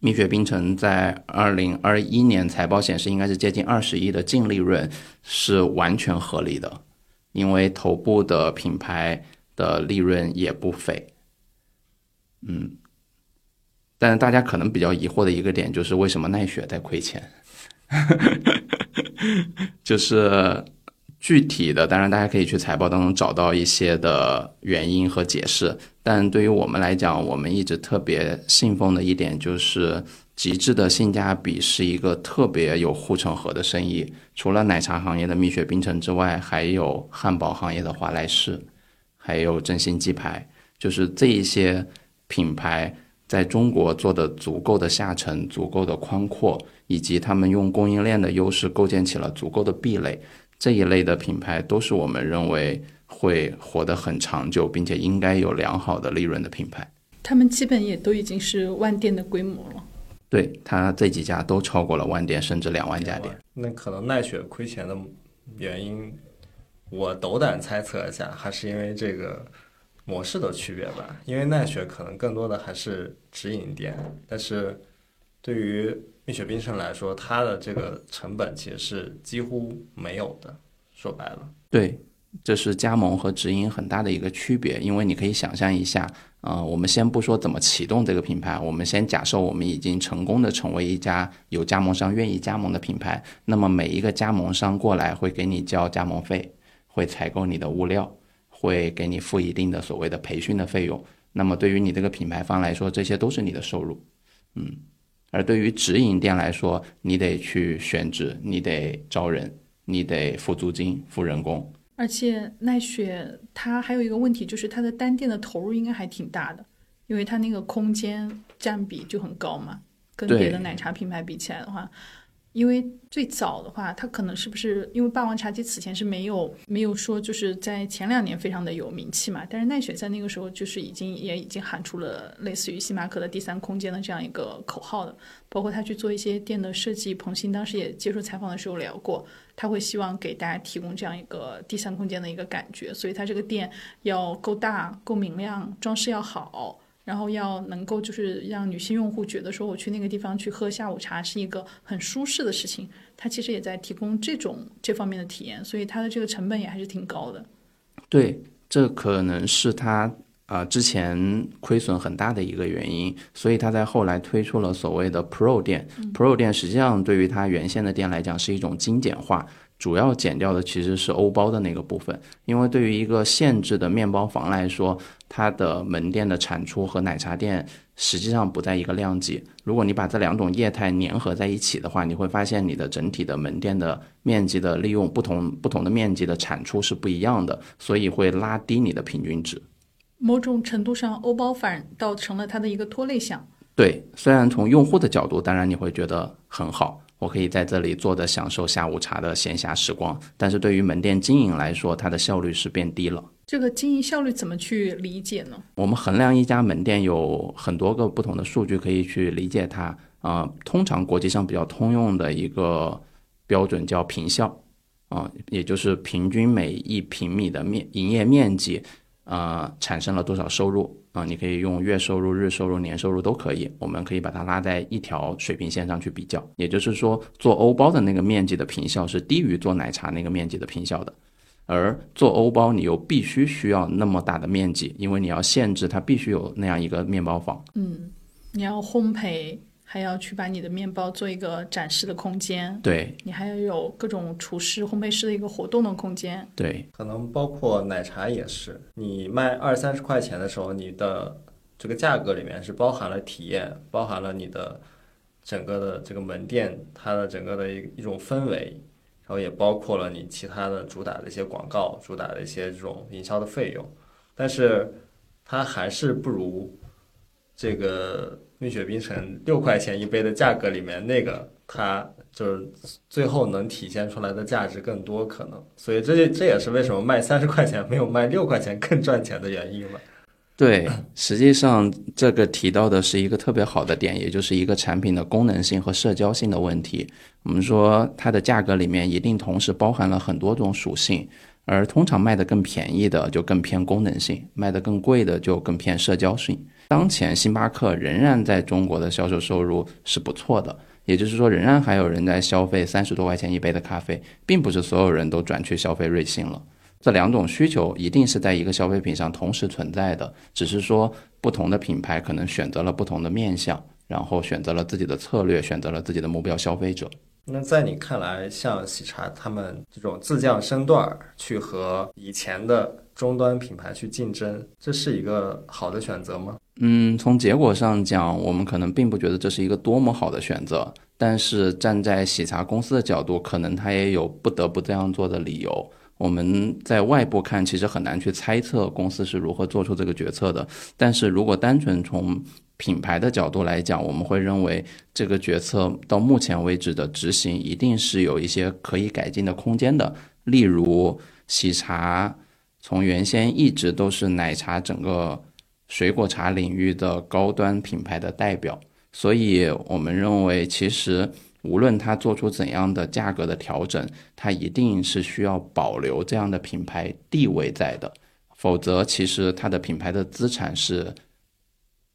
蜜雪冰城在二零二一年财报显示，应该是接近二十亿的净利润，是完全合理的，因为头部的品牌的利润也不菲。嗯，但大家可能比较疑惑的一个点就是为什么奈雪在亏钱？就是具体的，当然大家可以去财报当中找到一些的原因和解释。但对于我们来讲，我们一直特别信奉的一点就是极致的性价比是一个特别有护城河的生意。除了奶茶行业的蜜雪冰城之外，还有汉堡行业的华莱士，还有振兴鸡排，就是这一些品牌在中国做的足够的下沉、足够的宽阔，以及他们用供应链的优势构建起了足够的壁垒，这一类的品牌都是我们认为会活得很长久，并且应该有良好的利润的品牌。他们基本也都已经是万店的规模了。对它这几家都超过了万店，甚至两万家店。那可能奈雪亏钱的原因，我斗胆猜测一下，还是因为这个模式的区别吧。因为奈雪可能更多的还是直营店，但是对于蜜雪冰城来说，它的这个成本其实是几乎没有的。说白了，对，这是加盟和直营很大的一个区别。因为你可以想象一下。呃，我们先不说怎么启动这个品牌，我们先假设我们已经成功的成为一家有加盟商愿意加盟的品牌。那么每一个加盟商过来会给你交加盟费，会采购你的物料，会给你付一定的所谓的培训的费用。那么对于你这个品牌方来说，这些都是你的收入。嗯，而对于直营店来说，你得去选址，你得招人，你得付租金、付人工。而且奈雪它还有一个问题，就是它的单店的投入应该还挺大的，因为它那个空间占比就很高嘛，跟别的奶茶品牌比起来的话。因为最早的话，它可能是不是因为霸王茶姬此前是没有没有说就是在前两年非常的有名气嘛，但是奈雪在那个时候就是已经也已经喊出了类似于星巴克的第三空间的这样一个口号的，包括他去做一些店的设计，彭鑫当时也接受采访的时候聊过，他会希望给大家提供这样一个第三空间的一个感觉，所以他这个店要够大、够明亮，装饰要好。然后要能够就是让女性用户觉得说我去那个地方去喝下午茶是一个很舒适的事情，它其实也在提供这种这方面的体验，所以它的这个成本也还是挺高的。对，这可能是它啊之前亏损很大的一个原因，所以它在后来推出了所谓的 Pro 店。Pro 店实际上对于它原先的店来讲是一种精简化。主要减掉的其实是欧包的那个部分，因为对于一个限制的面包房来说，它的门店的产出和奶茶店实际上不在一个量级。如果你把这两种业态粘合在一起的话，你会发现你的整体的门店的面积的利用不同，不同的面积的产出是不一样的，所以会拉低你的平均值。某种程度上，欧包反倒成了它的一个拖累项。对，虽然从用户的角度，当然你会觉得很好。我可以在这里坐着享受下午茶的闲暇时光，但是对于门店经营来说，它的效率是变低了。这个经营效率怎么去理解呢？我们衡量一家门店有很多个不同的数据可以去理解它。啊，通常国际上比较通用的一个标准叫平效，啊，也就是平均每一平米的面营业面积，啊，产生了多少收入。啊，你可以用月收入、日收入、年收入都可以，我们可以把它拉在一条水平线上去比较。也就是说，做欧包的那个面积的平效是低于做奶茶那个面积的平效的，而做欧包你又必须需要那么大的面积，因为你要限制它必须有那样一个面包房。嗯，你要烘焙。还要去把你的面包做一个展示的空间，对你还要有各种厨师、烘焙师的一个活动的空间，对，可能包括奶茶也是，你卖二三十块钱的时候，你的这个价格里面是包含了体验，包含了你的整个的这个门店它的整个的一一种氛围，然后也包括了你其他的主打的一些广告、主打的一些这种营销的费用，但是它还是不如这个。蜜雪冰城六块钱一杯的价格里面，那个它就是最后能体现出来的价值更多，可能，所以这就这也是为什么卖三十块钱没有卖六块钱更赚钱的原因了。对，实际上这个提到的是一个特别好的点，也就是一个产品的功能性和社交性的问题。我们说它的价格里面一定同时包含了很多种属性，而通常卖的更便宜的就更偏功能性，卖的更贵的就更偏社交性。当前星巴克仍然在中国的销售收入是不错的，也就是说，仍然还有人在消费三十多块钱一杯的咖啡，并不是所有人都转去消费瑞幸了。这两种需求一定是在一个消费品上同时存在的，只是说不同的品牌可能选择了不同的面向，然后选择了自己的策略，选择了自己的目标消费者。那在你看来，像喜茶他们这种自降身段儿去和以前的终端品牌去竞争，这是一个好的选择吗？嗯，从结果上讲，我们可能并不觉得这是一个多么好的选择。但是站在喜茶公司的角度，可能他也有不得不这样做的理由。我们在外部看，其实很难去猜测公司是如何做出这个决策的。但是如果单纯从品牌的角度来讲，我们会认为这个决策到目前为止的执行一定是有一些可以改进的空间的。例如，喜茶从原先一直都是奶茶整个水果茶领域的高端品牌的代表，所以我们认为其实。无论它做出怎样的价格的调整，它一定是需要保留这样的品牌地位在的，否则其实它的品牌的资产是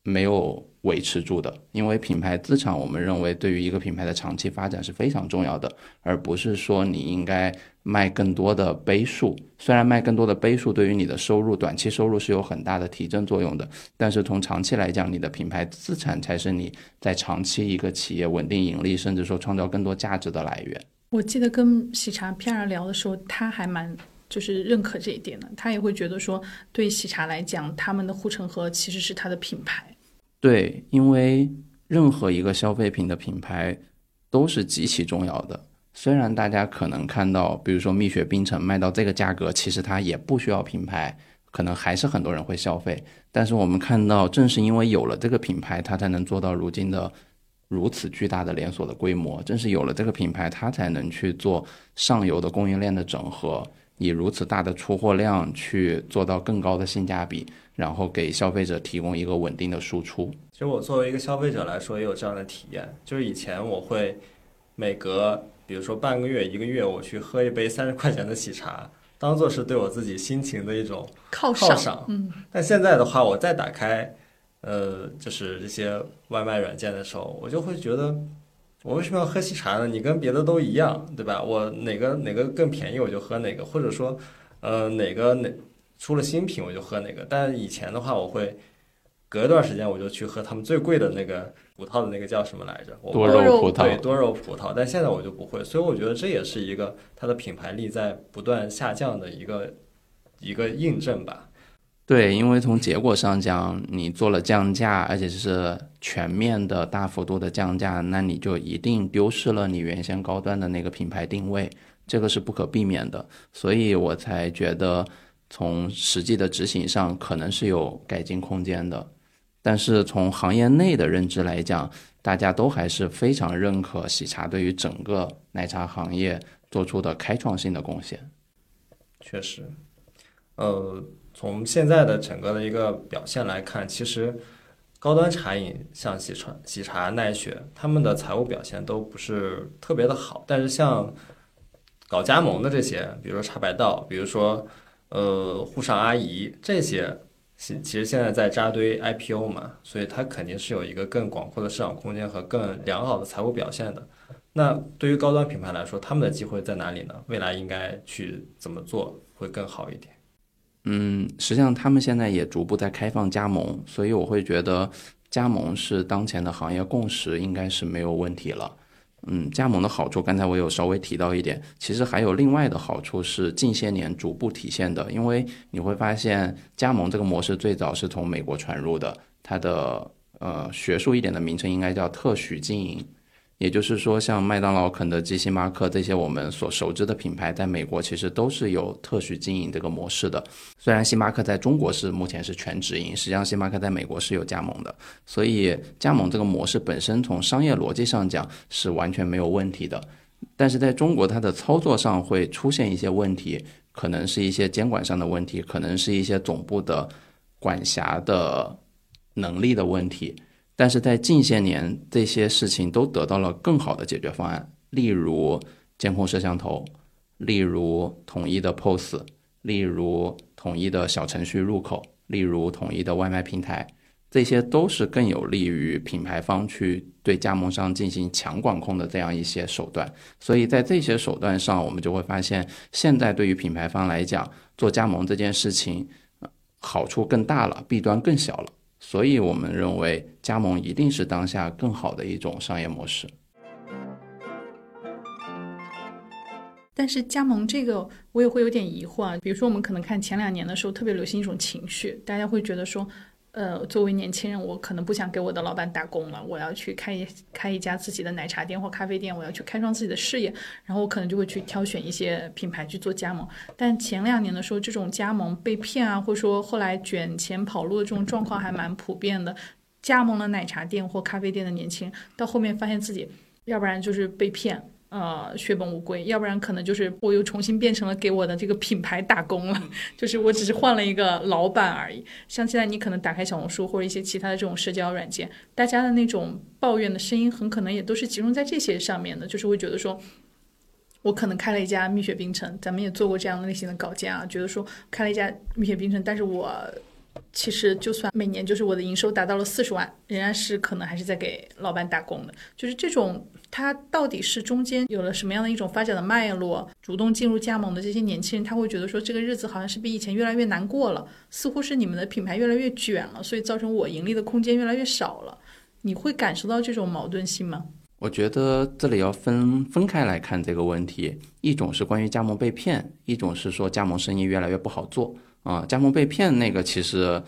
没有。维持住的，因为品牌资产，我们认为对于一个品牌的长期发展是非常重要的，而不是说你应该卖更多的杯数。虽然卖更多的杯数对于你的收入、短期收入是有很大的提振作用的，但是从长期来讲，你的品牌资产才是你在长期一个企业稳定盈利，甚至说创造更多价值的来源。我记得跟喜茶 PR 聊的时候，他还蛮就是认可这一点的，他也会觉得说，对喜茶来讲，他们的护城河其实是他的品牌。对，因为任何一个消费品的品牌都是极其重要的。虽然大家可能看到，比如说蜜雪冰城卖到这个价格，其实它也不需要品牌，可能还是很多人会消费。但是我们看到，正是因为有了这个品牌，它才能做到如今的如此巨大的连锁的规模。正是有了这个品牌，它才能去做上游的供应链的整合，以如此大的出货量去做到更高的性价比。然后给消费者提供一个稳定的输出。其实我作为一个消费者来说，也有这样的体验。就是以前我会每隔，比如说半个月、一个月，我去喝一杯三十块钱的喜茶，当做是对我自己心情的一种犒赏。嗯。但现在的话，我再打开，呃，就是这些外卖软件的时候，我就会觉得，我为什么要喝喜茶呢？你跟别的都一样，对吧？我哪个哪个更便宜，我就喝哪个，或者说，呃，哪个哪。出了新品我就喝哪个，但以前的话我会隔一段时间我就去喝他们最贵的那个葡萄的那个叫什么来着？多肉葡萄。对，多肉葡萄。但现在我就不会，所以我觉得这也是一个它的品牌力在不断下降的一个一个印证吧。对，因为从结果上讲，你做了降价，而且是全面的大幅度的降价，那你就一定丢失了你原先高端的那个品牌定位，这个是不可避免的。所以我才觉得。从实际的执行上可能是有改进空间的，但是从行业内的认知来讲，大家都还是非常认可喜茶对于整个奶茶行业做出的开创性的贡献。确实，呃，从现在的整个的一个表现来看，其实高端茶饮像喜茶、喜茶、奈雪，他们的财务表现都不是特别的好，但是像搞加盟的这些，比如说茶百道，比如说。呃，沪上阿姨这些，其其实现在在扎堆 IPO 嘛，所以它肯定是有一个更广阔的市场空间和更良好的财务表现的。那对于高端品牌来说，他们的机会在哪里呢？未来应该去怎么做会更好一点？嗯，实际上他们现在也逐步在开放加盟，所以我会觉得加盟是当前的行业共识，应该是没有问题了。嗯，加盟的好处，刚才我有稍微提到一点，其实还有另外的好处是近些年逐步体现的，因为你会发现加盟这个模式最早是从美国传入的，它的呃学术一点的名称应该叫特许经营。也就是说，像麦当劳、肯德基、星巴克这些我们所熟知的品牌，在美国其实都是有特许经营这个模式的。虽然星巴克在中国是目前是全直营，实际上星巴克在美国是有加盟的。所以加盟这个模式本身从商业逻辑上讲是完全没有问题的。但是在中国，它的操作上会出现一些问题，可能是一些监管上的问题，可能是一些总部的管辖的能力的问题。但是在近些年，这些事情都得到了更好的解决方案，例如监控摄像头，例如统一的 POS，例如统一的小程序入口，例如统一的外卖平台，这些都是更有利于品牌方去对加盟商进行强管控的这样一些手段。所以在这些手段上，我们就会发现，现在对于品牌方来讲，做加盟这件事情，好处更大了，弊端更小了。所以我们认为，加盟一定是当下更好的一种商业模式。但是加盟这个，我也会有点疑惑啊。比如说，我们可能看前两年的时候，特别流行一种情绪，大家会觉得说。呃，作为年轻人，我可能不想给我的老板打工了，我要去开一开一家自己的奶茶店或咖啡店，我要去开创自己的事业，然后我可能就会去挑选一些品牌去做加盟。但前两年的时候，这种加盟被骗啊，或者说后来卷钱跑路的这种状况还蛮普遍的。加盟了奶茶店或咖啡店的年轻人，到后面发现自己要不然就是被骗。呃，血本无归，要不然可能就是我又重新变成了给我的这个品牌打工了，就是我只是换了一个老板而已。像现在你可能打开小红书或者一些其他的这种社交软件，大家的那种抱怨的声音很可能也都是集中在这些上面的，就是会觉得说，我可能开了一家蜜雪冰城，咱们也做过这样的类型的稿件啊，觉得说开了一家蜜雪冰城，但是我。其实，就算每年就是我的营收达到了四十万，仍然是可能还是在给老板打工的。就是这种，他到底是中间有了什么样的一种发展的脉络？主动进入加盟的这些年轻人，他会觉得说这个日子好像是比以前越来越难过了，似乎是你们的品牌越来越卷了，所以造成我盈利的空间越来越少了。你会感受到这种矛盾性吗？我觉得这里要分分开来看这个问题，一种是关于加盟被骗，一种是说加盟生意越来越不好做。啊，加盟被骗那个其实，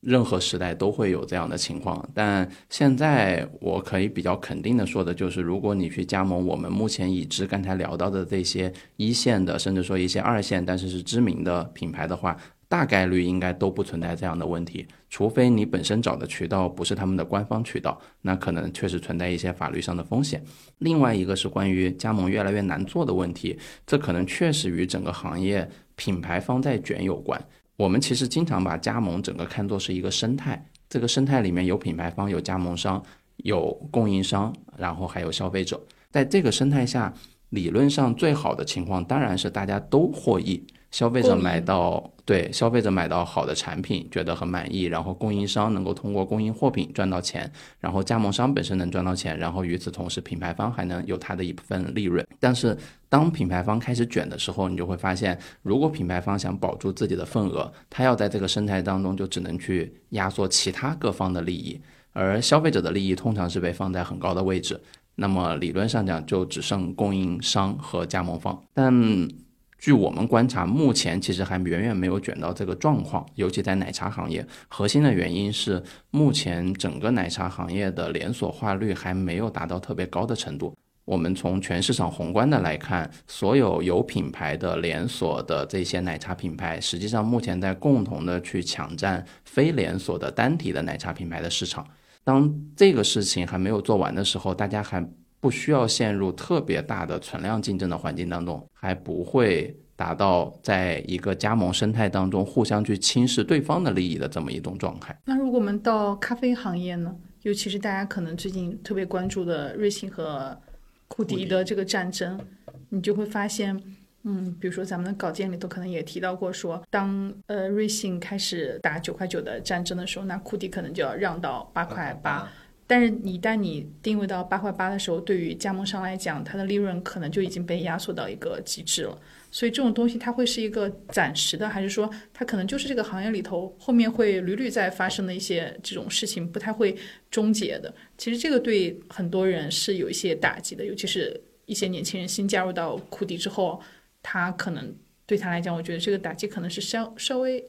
任何时代都会有这样的情况。但现在我可以比较肯定的说的就是，如果你去加盟我们目前已知刚才聊到的这些一线的，甚至说一些二线，但是是知名的品牌的话，大概率应该都不存在这样的问题。除非你本身找的渠道不是他们的官方渠道，那可能确实存在一些法律上的风险。另外一个是关于加盟越来越难做的问题，这可能确实与整个行业。品牌方在卷有关，我们其实经常把加盟整个看作是一个生态，这个生态里面有品牌方、有加盟商、有供应商，然后还有消费者，在这个生态下，理论上最好的情况当然是大家都获益。消费者买到对消费者买到好的产品，觉得很满意，然后供应商能够通过供应货品赚到钱，然后加盟商本身能赚到钱，然后与此同时，品牌方还能有他的一部分利润。但是当品牌方开始卷的时候，你就会发现，如果品牌方想保住自己的份额，他要在这个生态当中就只能去压缩其他各方的利益，而消费者的利益通常是被放在很高的位置。那么理论上讲，就只剩供应商和加盟方，但。据我们观察，目前其实还远远没有卷到这个状况，尤其在奶茶行业。核心的原因是，目前整个奶茶行业的连锁化率还没有达到特别高的程度。我们从全市场宏观的来看，所有有品牌的连锁的这些奶茶品牌，实际上目前在共同的去抢占非连锁的单体的奶茶品牌的市场。当这个事情还没有做完的时候，大家还。不需要陷入特别大的存量竞争的环境当中，还不会达到在一个加盟生态当中互相去轻视对方的利益的这么一种状态。那如果我们到咖啡行业呢？尤其是大家可能最近特别关注的瑞幸和库迪的这个战争，你就会发现，嗯，比如说咱们的稿件里头可能也提到过，说当呃瑞幸开始打九块九的战争的时候，那库迪可能就要让到八块八。但是，一旦你定位到八块八的时候，对于加盟商来讲，它的利润可能就已经被压缩到一个极致了。所以，这种东西它会是一个暂时的，还是说它可能就是这个行业里头后面会屡屡在发生的一些这种事情，不太会终结的？其实，这个对很多人是有一些打击的，尤其是一些年轻人新加入到库迪之后，他可能对他来讲，我觉得这个打击可能是稍稍微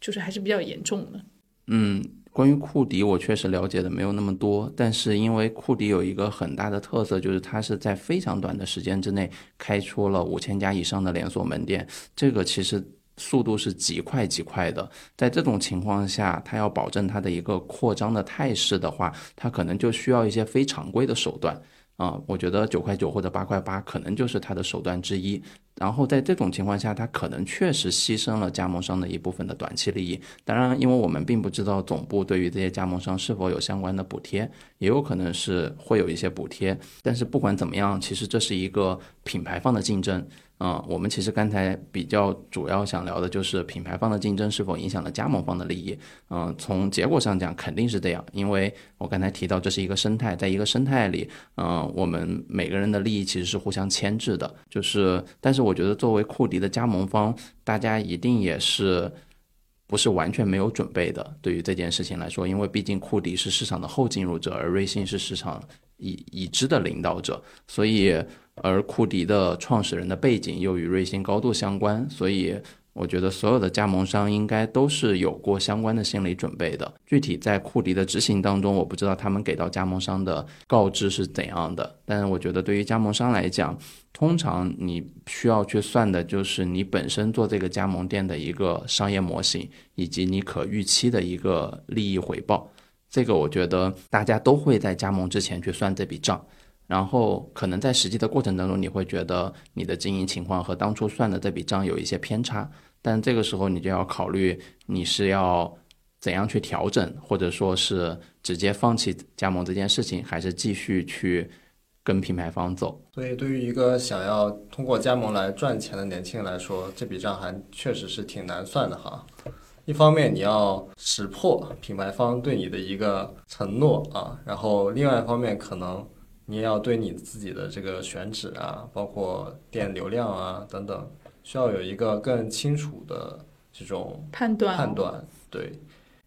就是还是比较严重的。嗯。关于库迪，我确实了解的没有那么多，但是因为库迪有一个很大的特色，就是它是在非常短的时间之内开出了五千家以上的连锁门店，这个其实速度是极快极快的。在这种情况下，它要保证它的一个扩张的态势的话，它可能就需要一些非常规的手段。啊，我觉得九块九或者八块八可能就是它的手段之一。然后在这种情况下，它可能确实牺牲了加盟商的一部分的短期利益。当然，因为我们并不知道总部对于这些加盟商是否有相关的补贴，也有可能是会有一些补贴。但是不管怎么样，其实这是一个品牌方的竞争。嗯，我们其实刚才比较主要想聊的就是品牌方的竞争是否影响了加盟方的利益。嗯，从结果上讲肯定是这样，因为我刚才提到这是一个生态，在一个生态里，嗯，我们每个人的利益其实是互相牵制的。就是，但是我觉得作为库迪的加盟方，大家一定也是。不是完全没有准备的，对于这件事情来说，因为毕竟库迪是市场的后进入者，而瑞幸是市场已已知的领导者，所以而库迪的创始人的背景又与瑞幸高度相关，所以。我觉得所有的加盟商应该都是有过相关的心理准备的。具体在库迪的执行当中，我不知道他们给到加盟商的告知是怎样的。但是我觉得对于加盟商来讲，通常你需要去算的就是你本身做这个加盟店的一个商业模型，以及你可预期的一个利益回报。这个我觉得大家都会在加盟之前去算这笔账。然后可能在实际的过程当中，你会觉得你的经营情况和当初算的这笔账有一些偏差，但这个时候你就要考虑你是要怎样去调整，或者说是直接放弃加盟这件事情，还是继续去跟品牌方走。所以，对于一个想要通过加盟来赚钱的年轻人来说，这笔账还确实是挺难算的哈。一方面你要识破品牌方对你的一个承诺啊，然后另外一方面可能。你也要对你自己的这个选址啊，包括店流量啊等等，需要有一个更清楚的这种判断。判断，对，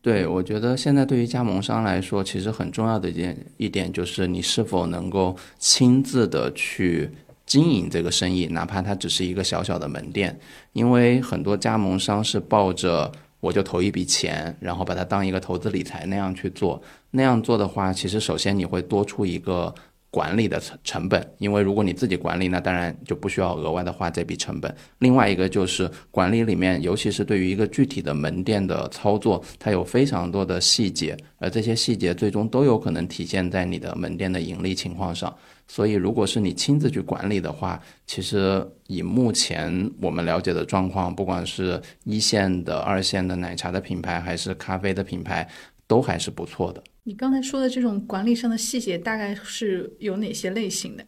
对，我觉得现在对于加盟商来说，其实很重要的一点一点就是你是否能够亲自的去经营这个生意，哪怕它只是一个小小的门店，因为很多加盟商是抱着我就投一笔钱，然后把它当一个投资理财那样去做，那样做的话，其实首先你会多出一个。管理的成成本，因为如果你自己管理，那当然就不需要额外的花这笔成本。另外一个就是管理里面，尤其是对于一个具体的门店的操作，它有非常多的细节，而这些细节最终都有可能体现在你的门店的盈利情况上。所以，如果是你亲自去管理的话，其实以目前我们了解的状况，不管是一线的、二线的奶茶的品牌，还是咖啡的品牌，都还是不错的。你刚才说的这种管理上的细节，大概是有哪些类型的？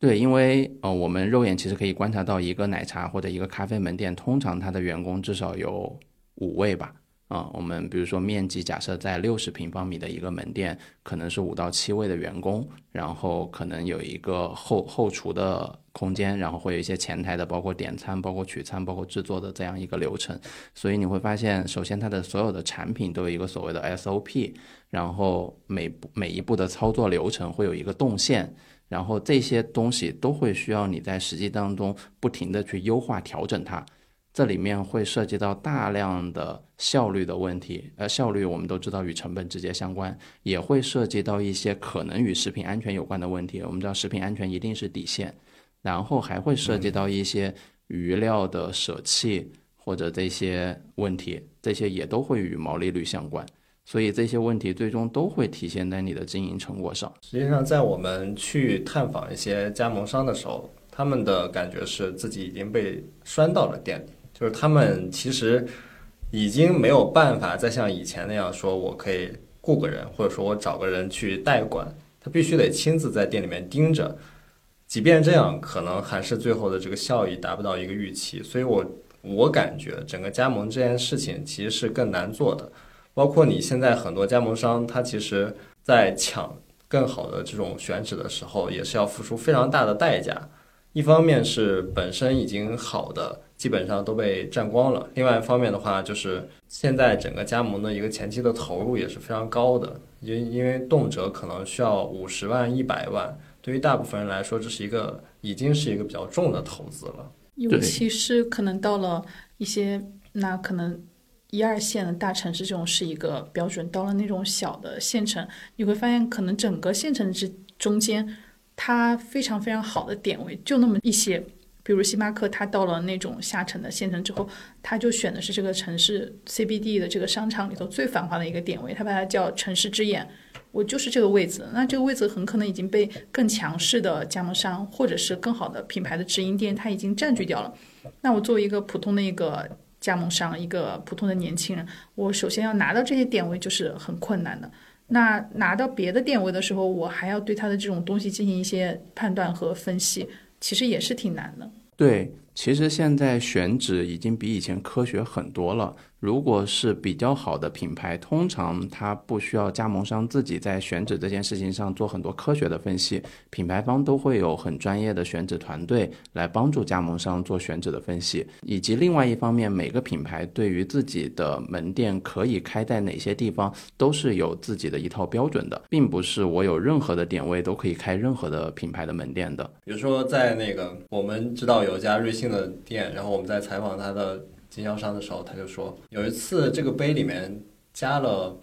对，因为呃，我们肉眼其实可以观察到，一个奶茶或者一个咖啡门店，通常它的员工至少有五位吧。啊，我们比如说面积假设在六十平方米的一个门店，可能是五到七位的员工，然后可能有一个后后厨的空间，然后会有一些前台的，包括点餐、包括取餐、包括制作的这样一个流程。所以你会发现，首先它的所有的产品都有一个所谓的 SOP，然后每每一步的操作流程会有一个动线，然后这些东西都会需要你在实际当中不停的去优化调整它。这里面会涉及到大量的效率的问题，呃效率我们都知道与成本直接相关，也会涉及到一些可能与食品安全有关的问题。我们知道食品安全一定是底线，然后还会涉及到一些余料的舍弃或者这些问题，这些也都会与毛利率相关。所以这些问题最终都会体现在你的经营成果上。实际上，在我们去探访一些加盟商的时候，他们的感觉是自己已经被拴到了店里。就是他们其实已经没有办法再像以前那样说，我可以雇个人，或者说我找个人去代管，他必须得亲自在店里面盯着。即便这样，可能还是最后的这个效益达不到一个预期。所以，我我感觉整个加盟这件事情其实是更难做的。包括你现在很多加盟商，他其实在抢更好的这种选址的时候，也是要付出非常大的代价。一方面是本身已经好的。基本上都被占光了。另外一方面的话，就是现在整个加盟的一个前期的投入也是非常高的，因因为动辄可能需要五十万、一百万，对于大部分人来说，这是一个已经是一个比较重的投资了。尤其是可能到了一些那可能一二线的大城市，这种是一个标准。到了那种小的县城，你会发现可能整个县城之中间，它非常非常好的点位就那么一些。比如星巴克，它到了那种下沉的县城之后，它就选的是这个城市 CBD 的这个商场里头最繁华的一个点位，它把它叫城市之眼，我就是这个位置。那这个位置很可能已经被更强势的加盟商或者是更好的品牌的直营店，它已经占据掉了。那我作为一个普通的一个加盟商，一个普通的年轻人，我首先要拿到这些点位就是很困难的。那拿到别的点位的时候，我还要对他的这种东西进行一些判断和分析，其实也是挺难的。对，其实现在选址已经比以前科学很多了。如果是比较好的品牌，通常它不需要加盟商自己在选址这件事情上做很多科学的分析，品牌方都会有很专业的选址团队来帮助加盟商做选址的分析，以及另外一方面，每个品牌对于自己的门店可以开在哪些地方，都是有自己的一套标准的，并不是我有任何的点位都可以开任何的品牌的门店的。比如说，在那个我们知道有一家瑞幸的店，然后我们在采访他的。经销商的时候，他就说有一次这个杯里面加了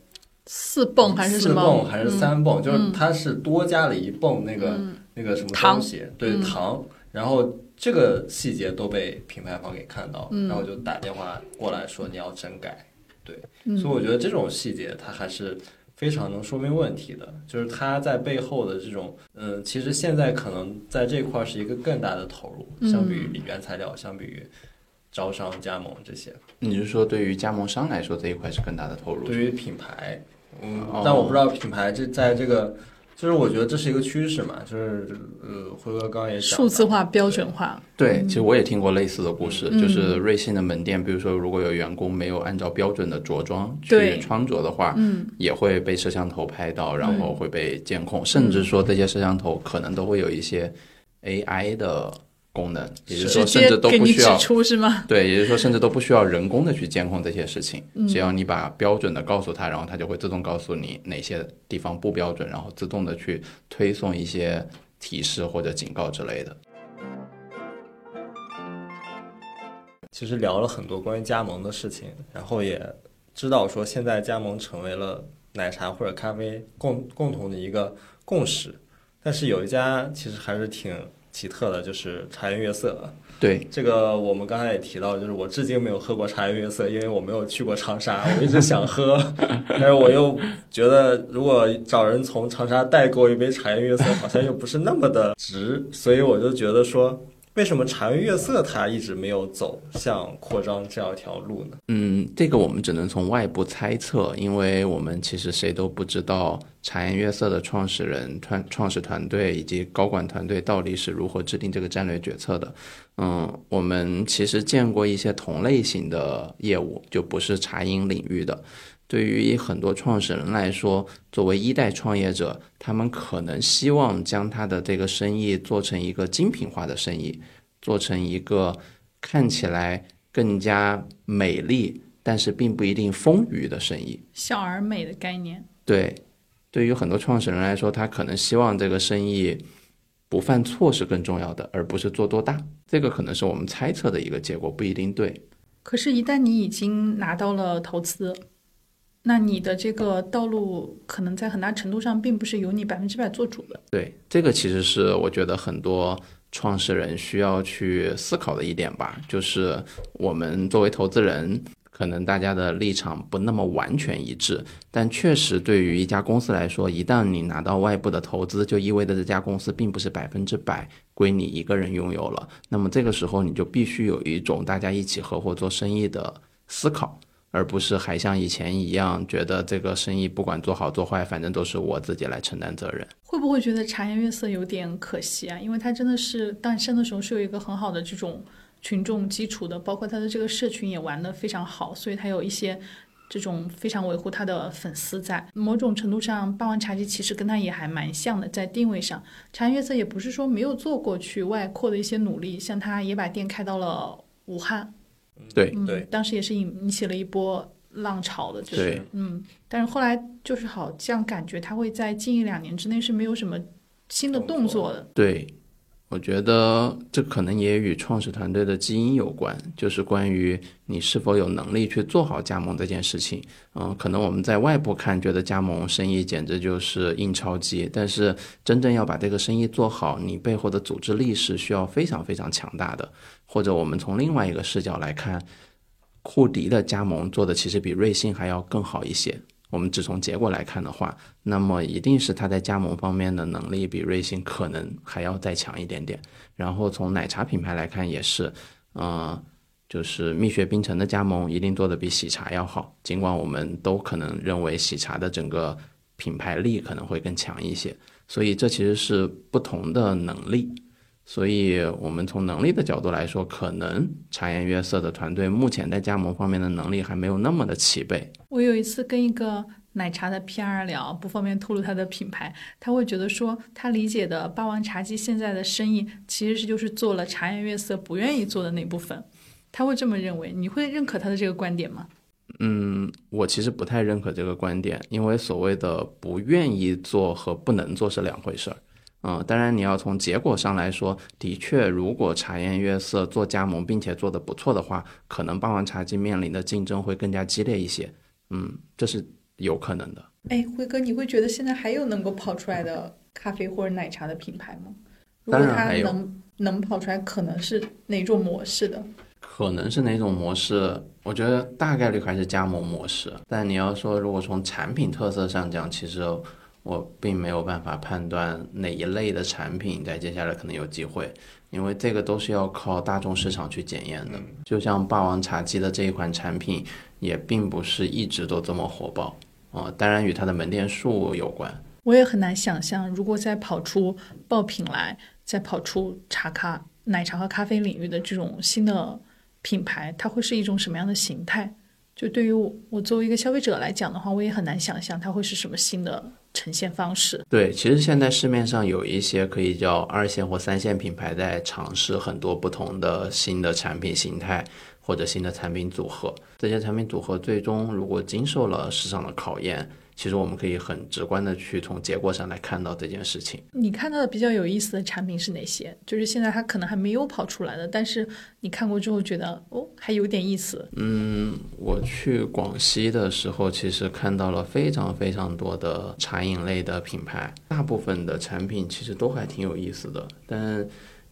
四泵还是？四泵还是三泵？就是它是多加了一泵那个那个什么东西？对糖。然后这个细节都被品牌方给看到，然后就打电话过来说你要整改。对，所以我觉得这种细节它还是非常能说明问题的，就是它在背后的这种嗯，其实现在可能在这块是一个更大的投入，相比于原材料，相比于。招商加盟这些，你是说对于加盟商来说这一块是更大的投入？对于品牌，嗯，但我不知道品牌这在这个，就是我觉得这是一个趋势嘛，就是呃，辉哥刚刚也讲，数字化标准化。对，其实我也听过类似的故事，就是瑞幸的门店，比如说如果有员工没有按照标准的着装去穿着的话，嗯，也会被摄像头拍到，然后会被监控，甚至说这些摄像头可能都会有一些 AI 的。功能，也就是说，甚至都不需要出是吗？对，也就是说，甚至都不需要人工的去监控这些事情，只要你把标准的告诉他，然后他就会自动告诉你哪些地方不标准，然后自动的去推送一些提示或者警告之类的。其实聊了很多关于加盟的事情，然后也知道说现在加盟成为了奶茶或者咖啡共共同的一个共识，但是有一家其实还是挺。奇特的就是茶颜悦色，对这个我们刚才也提到，就是我至今没有喝过茶颜悦色，因为我没有去过长沙，我一直想喝，但是我又觉得如果找人从长沙代购一杯茶颜悦色，好像又不是那么的值，所以我就觉得说。为什么茶颜悦色它一直没有走向扩张这样一条路呢？嗯，这个我们只能从外部猜测，因为我们其实谁都不知道茶颜悦色的创始人、创创始团队以及高管团队到底是如何制定这个战略决策的。嗯，我们其实见过一些同类型的业务，就不是茶饮领域的。对于很多创始人来说，作为一代创业者，他们可能希望将他的这个生意做成一个精品化的生意，做成一个看起来更加美丽，但是并不一定丰腴的生意。小而美的概念。对，对于很多创始人来说，他可能希望这个生意不犯错是更重要的，而不是做多大。这个可能是我们猜测的一个结果，不一定对。可是，一旦你已经拿到了投资。那你的这个道路可能在很大程度上并不是由你百分之百做主的。对，这个其实是我觉得很多创始人需要去思考的一点吧，就是我们作为投资人，可能大家的立场不那么完全一致，但确实对于一家公司来说，一旦你拿到外部的投资，就意味着这家公司并不是百分之百归你一个人拥有了。那么这个时候，你就必须有一种大家一起合伙做生意的思考。而不是还像以前一样，觉得这个生意不管做好做坏，反正都是我自己来承担责任。会不会觉得茶颜悦色有点可惜啊？因为它真的是诞生的时候是有一个很好的这种群众基础的，包括它的这个社群也玩得非常好，所以它有一些这种非常维护它的粉丝在。某种程度上，霸王茶姬其实跟它也还蛮像的，在定位上，茶颜悦色也不是说没有做过去外扩的一些努力，像它也把店开到了武汉。对对，当时也是引引起了一波浪潮的，就是嗯，但是后来就是好像感觉他会在近一两年之内是没有什么新的动作的。对。我觉得这可能也与创始团队的基因有关，就是关于你是否有能力去做好加盟这件事情。嗯，可能我们在外部看觉得加盟生意简直就是印钞机，但是真正要把这个生意做好，你背后的组织力是需要非常非常强大的。或者我们从另外一个视角来看，库迪的加盟做的其实比瑞幸还要更好一些。我们只从结果来看的话，那么一定是他在加盟方面的能力比瑞幸可能还要再强一点点。然后从奶茶品牌来看也是，嗯，就是蜜雪冰城的加盟一定做的比喜茶要好。尽管我们都可能认为喜茶的整个品牌力可能会更强一些，所以这其实是不同的能力。所以我们从能力的角度来说，可能茶颜悦色的团队目前在加盟方面的能力还没有那么的齐备。我有一次跟一个奶茶的 PR 聊，不方便透露他的品牌，他会觉得说，他理解的霸王茶姬现在的生意其实是就是做了茶颜悦色不愿意做的那部分，他会这么认为。你会认可他的这个观点吗？嗯，我其实不太认可这个观点，因为所谓的不愿意做和不能做是两回事儿。嗯，当然你要从结果上来说，的确，如果茶颜悦色做加盟并且做得不错的话，可能霸王茶姬面临的竞争会更加激烈一些。嗯，这是有可能的。哎，辉哥，你会觉得现在还有能够跑出来的咖啡或者奶茶的品牌吗？如果它能能跑出来，可能是哪种模式的？可能是哪种模式？我觉得大概率还是加盟模式。但你要说，如果从产品特色上讲，其实。我并没有办法判断哪一类的产品在接下来可能有机会，因为这个都是要靠大众市场去检验的。就像霸王茶姬的这一款产品，也并不是一直都这么火爆啊，当然与它的门店数有关。我也很难想象，如果再跑出爆品来，再跑出茶咖、奶茶和咖啡领域的这种新的品牌，它会是一种什么样的形态？就对于我，我作为一个消费者来讲的话，我也很难想象它会是什么新的。呈现方式对，其实现在市面上有一些可以叫二线或三线品牌在尝试很多不同的新的产品形态或者新的产品组合。这些产品组合最终如果经受了市场的考验。其实我们可以很直观的去从结果上来看到这件事情。你看到的比较有意思的产品是哪些？就是现在它可能还没有跑出来的，但是你看过之后觉得哦，还有点意思。嗯，我去广西的时候，其实看到了非常非常多的茶饮类的品牌，大部分的产品其实都还挺有意思的，但。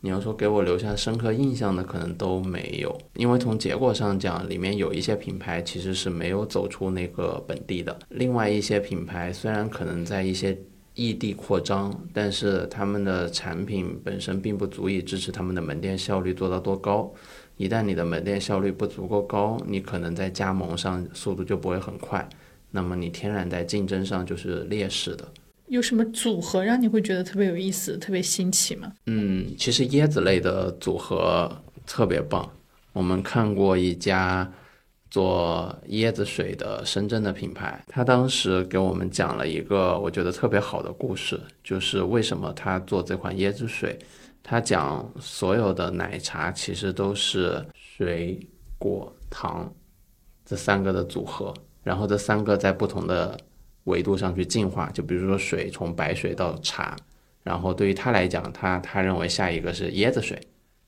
你要说给我留下深刻印象的，可能都没有，因为从结果上讲，里面有一些品牌其实是没有走出那个本地的。另外一些品牌虽然可能在一些异地扩张，但是他们的产品本身并不足以支持他们的门店效率做到多高。一旦你的门店效率不足够高，你可能在加盟上速度就不会很快，那么你天然在竞争上就是劣势的。有什么组合让你会觉得特别有意思、特别新奇吗？嗯，其实椰子类的组合特别棒。我们看过一家做椰子水的深圳的品牌，他当时给我们讲了一个我觉得特别好的故事，就是为什么他做这款椰子水。他讲所有的奶茶其实都是水果糖这三个的组合，然后这三个在不同的。维度上去进化，就比如说水从白水到茶，然后对于他来讲，他他认为下一个是椰子水，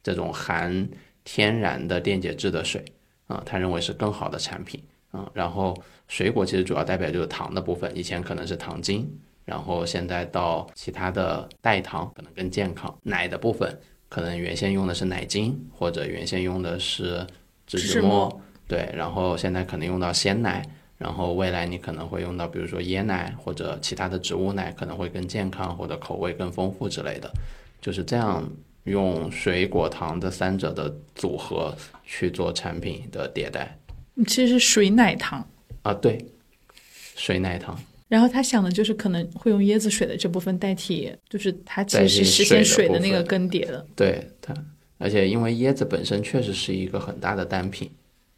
这种含天然的电解质的水啊，他认为是更好的产品啊。然后水果其实主要代表就是糖的部分，以前可能是糖精，然后现在到其他的代糖可能更健康。奶的部分可能原先用的是奶精，或者原先用的是植脂末，对，然后现在可能用到鲜奶。然后未来你可能会用到，比如说椰奶或者其他的植物奶，可能会更健康或者口味更丰富之类的，就是这样用水果糖的三者的组合去做产品的迭代。其实是水奶糖啊，对，水奶糖。然后他想的就是可能会用椰子水的这部分代替，就是它其实是实现水的那个更迭的。对它，而且因为椰子本身确实是一个很大的单品。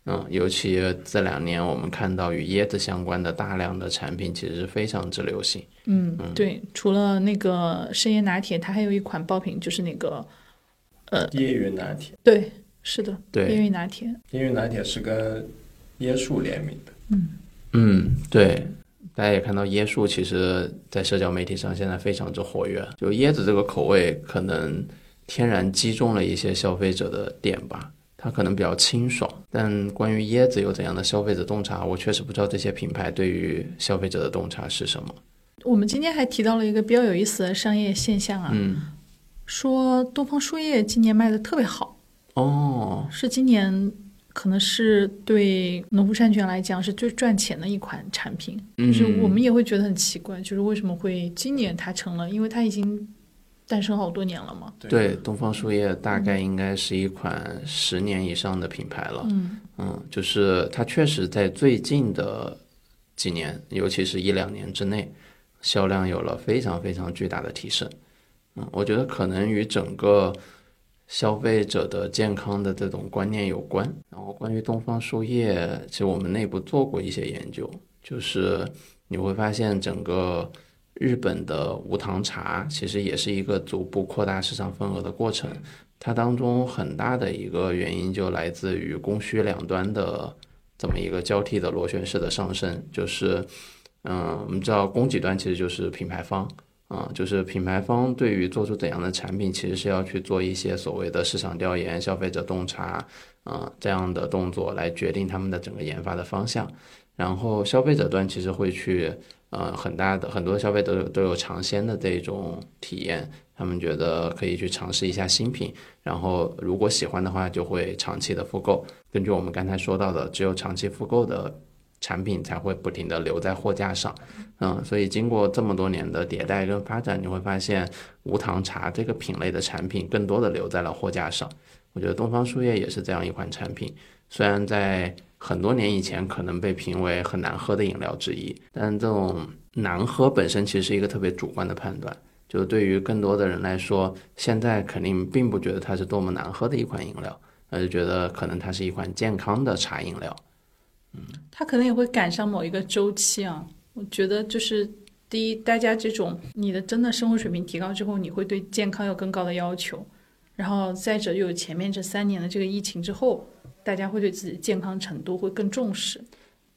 嗯，尤其这两年，我们看到与椰子相关的大量的产品，其实是非常之流行。嗯，对，除了那个生椰拿铁，它还有一款爆品，就是那个呃椰云拿铁。对，是的，对，椰云拿铁。椰云拿铁是跟椰树联名的。嗯嗯，对，大家也看到椰树其实在社交媒体上现在非常之活跃，就椰子这个口味可能天然击中了一些消费者的点吧。它可能比较清爽，但关于椰子有怎样的消费者洞察，我确实不知道这些品牌对于消费者的洞察是什么。我们今天还提到了一个比较有意思的商业现象啊，嗯，说东方树叶今年卖的特别好哦，是今年可能是对农夫山泉来讲是最赚钱的一款产品，就是我们也会觉得很奇怪，就是为什么会今年它成了，因为它已经。诞生好多年了嘛？对，东方树叶大概应该是一款十年以上的品牌了。嗯嗯，就是它确实在最近的几年，尤其是一两年之内，销量有了非常非常巨大的提升。嗯，我觉得可能与整个消费者的健康的这种观念有关。然后关于东方树叶，其实我们内部做过一些研究，就是你会发现整个日本的无糖茶其实也是一个逐步扩大市场份额的过程。它当中很大的一个原因就来自于供需两端的这么一个交替的螺旋式的上升，就是，嗯，我们知道供给端其实就是品牌方。啊，就是品牌方对于做出怎样的产品，其实是要去做一些所谓的市场调研、消费者洞察，啊这样的动作来决定他们的整个研发的方向。然后消费者端其实会去，呃，很大的很多消费者都有尝鲜的这种体验，他们觉得可以去尝试一下新品，然后如果喜欢的话，就会长期的复购。根据我们刚才说到的，只有长期复购的。产品才会不停的留在货架上，嗯，所以经过这么多年的迭代跟发展，你会发现无糖茶这个品类的产品更多的留在了货架上。我觉得东方树叶也是这样一款产品，虽然在很多年以前可能被评为很难喝的饮料之一，但这种难喝本身其实是一个特别主观的判断。就对于更多的人来说，现在肯定并不觉得它是多么难喝的一款饮料，而是觉得可能它是一款健康的茶饮料。嗯它可能也会赶上某一个周期啊。我觉得就是第一，大家这种你的真的生活水平提高之后，你会对健康有更高的要求。然后再者，又有前面这三年的这个疫情之后，大家会对自己健康程度会更重视。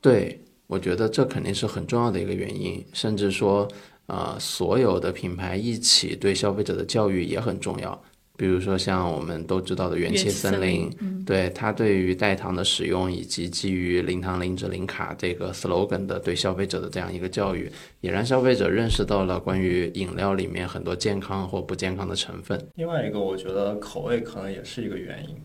对，我觉得这肯定是很重要的一个原因。甚至说，呃，所有的品牌一起对消费者的教育也很重要。比如说像我们都知道的元气森林，对它对于代糖的使用以及基于零糖、零脂、零卡这个 slogan 的对消费者的这样一个教育，也让消费者认识到了关于饮料里面很多健康或不健康的成分。另外一个，我觉得口味可能也是一个原因，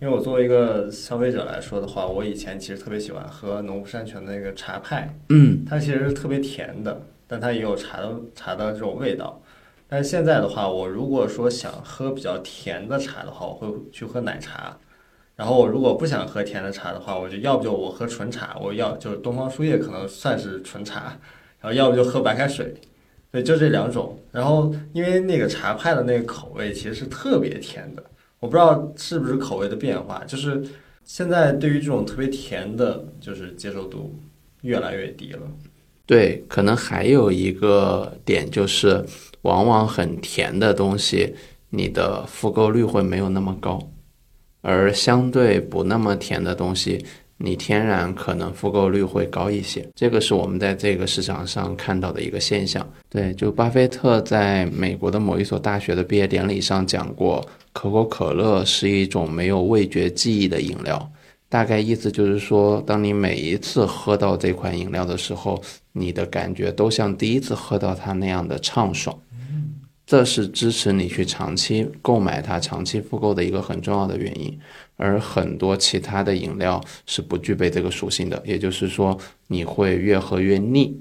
因为我作为一个消费者来说的话，我以前其实特别喜欢喝农夫山泉的那个茶派，嗯，它其实是特别甜的，但它也有茶的茶的这种味道。但现在的话，我如果说想喝比较甜的茶的话，我会去喝奶茶。然后我如果不想喝甜的茶的话，我就要不就我喝纯茶，我要就是东方树叶可能算是纯茶，然后要不就喝白开水，对，就这两种。然后因为那个茶派的那个口味其实是特别甜的，我不知道是不是口味的变化，就是现在对于这种特别甜的，就是接受度越来越低了。对，可能还有一个点就是。往往很甜的东西，你的复购率会没有那么高，而相对不那么甜的东西，你天然可能复购率会高一些。这个是我们在这个市场上看到的一个现象。对，就巴菲特在美国的某一所大学的毕业典礼上讲过，可口可乐是一种没有味觉记忆的饮料。大概意思就是说，当你每一次喝到这款饮料的时候，你的感觉都像第一次喝到它那样的畅爽。这是支持你去长期购买它、长期复购的一个很重要的原因，而很多其他的饮料是不具备这个属性的，也就是说你会越喝越腻。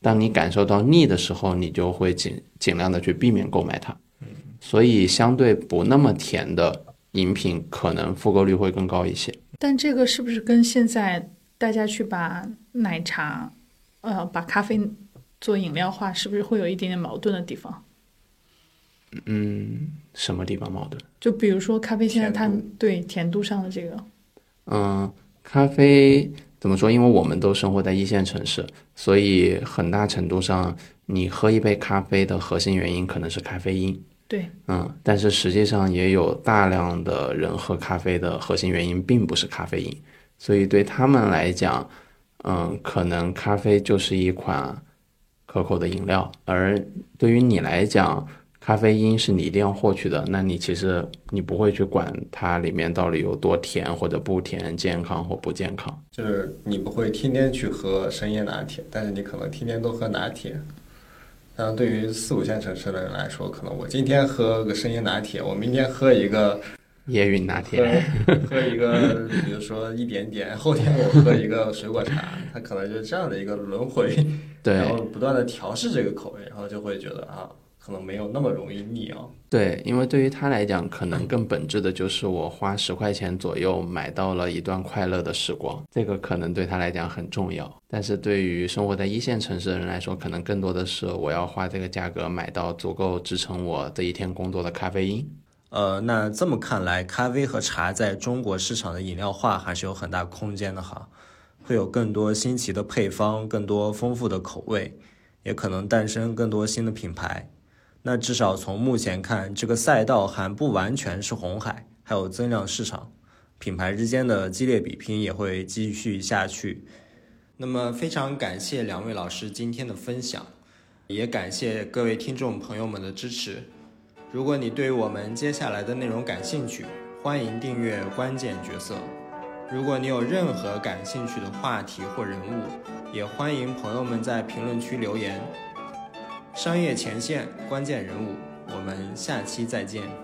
当你感受到腻的时候，你就会尽尽量的去避免购买它。所以相对不那么甜的饮品，可能复购率会更高一些。但这个是不是跟现在大家去把奶茶，呃，把咖啡做饮料化，是不是会有一点点矛盾的地方？嗯，什么地方矛盾？就比如说咖啡，现在它对甜度上的这个，嗯，咖啡怎么说？因为我们都生活在一线城市，所以很大程度上，你喝一杯咖啡的核心原因可能是咖啡因。对，嗯，但是实际上也有大量的人喝咖啡的核心原因并不是咖啡因，所以对他们来讲，嗯，可能咖啡就是一款可口的饮料，而对于你来讲。咖啡因是你一定要获取的，那你其实你不会去管它里面到底有多甜或者不甜，健康或不健康。就是你不会天天去喝深夜拿铁，但是你可能天天都喝拿铁。但对于四五线城市的人来说，可能我今天喝个深夜拿铁，我明天喝一个椰云拿铁，喝一个比如说一点点，后天我喝一个水果茶，它可能就是这样的一个轮回，对，然后不断的调试这个口味，然后就会觉得啊。可能没有那么容易腻啊。对，因为对于他来讲，可能更本质的就是我花十块钱左右买到了一段快乐的时光，这个可能对他来讲很重要。但是对于生活在一线城市的人来说，可能更多的是我要花这个价格买到足够支撑我这一天工作的咖啡因。呃，那这么看来，咖啡和茶在中国市场的饮料化还是有很大空间的哈，会有更多新奇的配方，更多丰富的口味，也可能诞生更多新的品牌。那至少从目前看，这个赛道还不完全是红海，还有增量市场，品牌之间的激烈比拼也会继续下去。那么非常感谢两位老师今天的分享，也感谢各位听众朋友们的支持。如果你对我们接下来的内容感兴趣，欢迎订阅《关键角色》。如果你有任何感兴趣的话题或人物，也欢迎朋友们在评论区留言。商业前线关键人物，我们下期再见。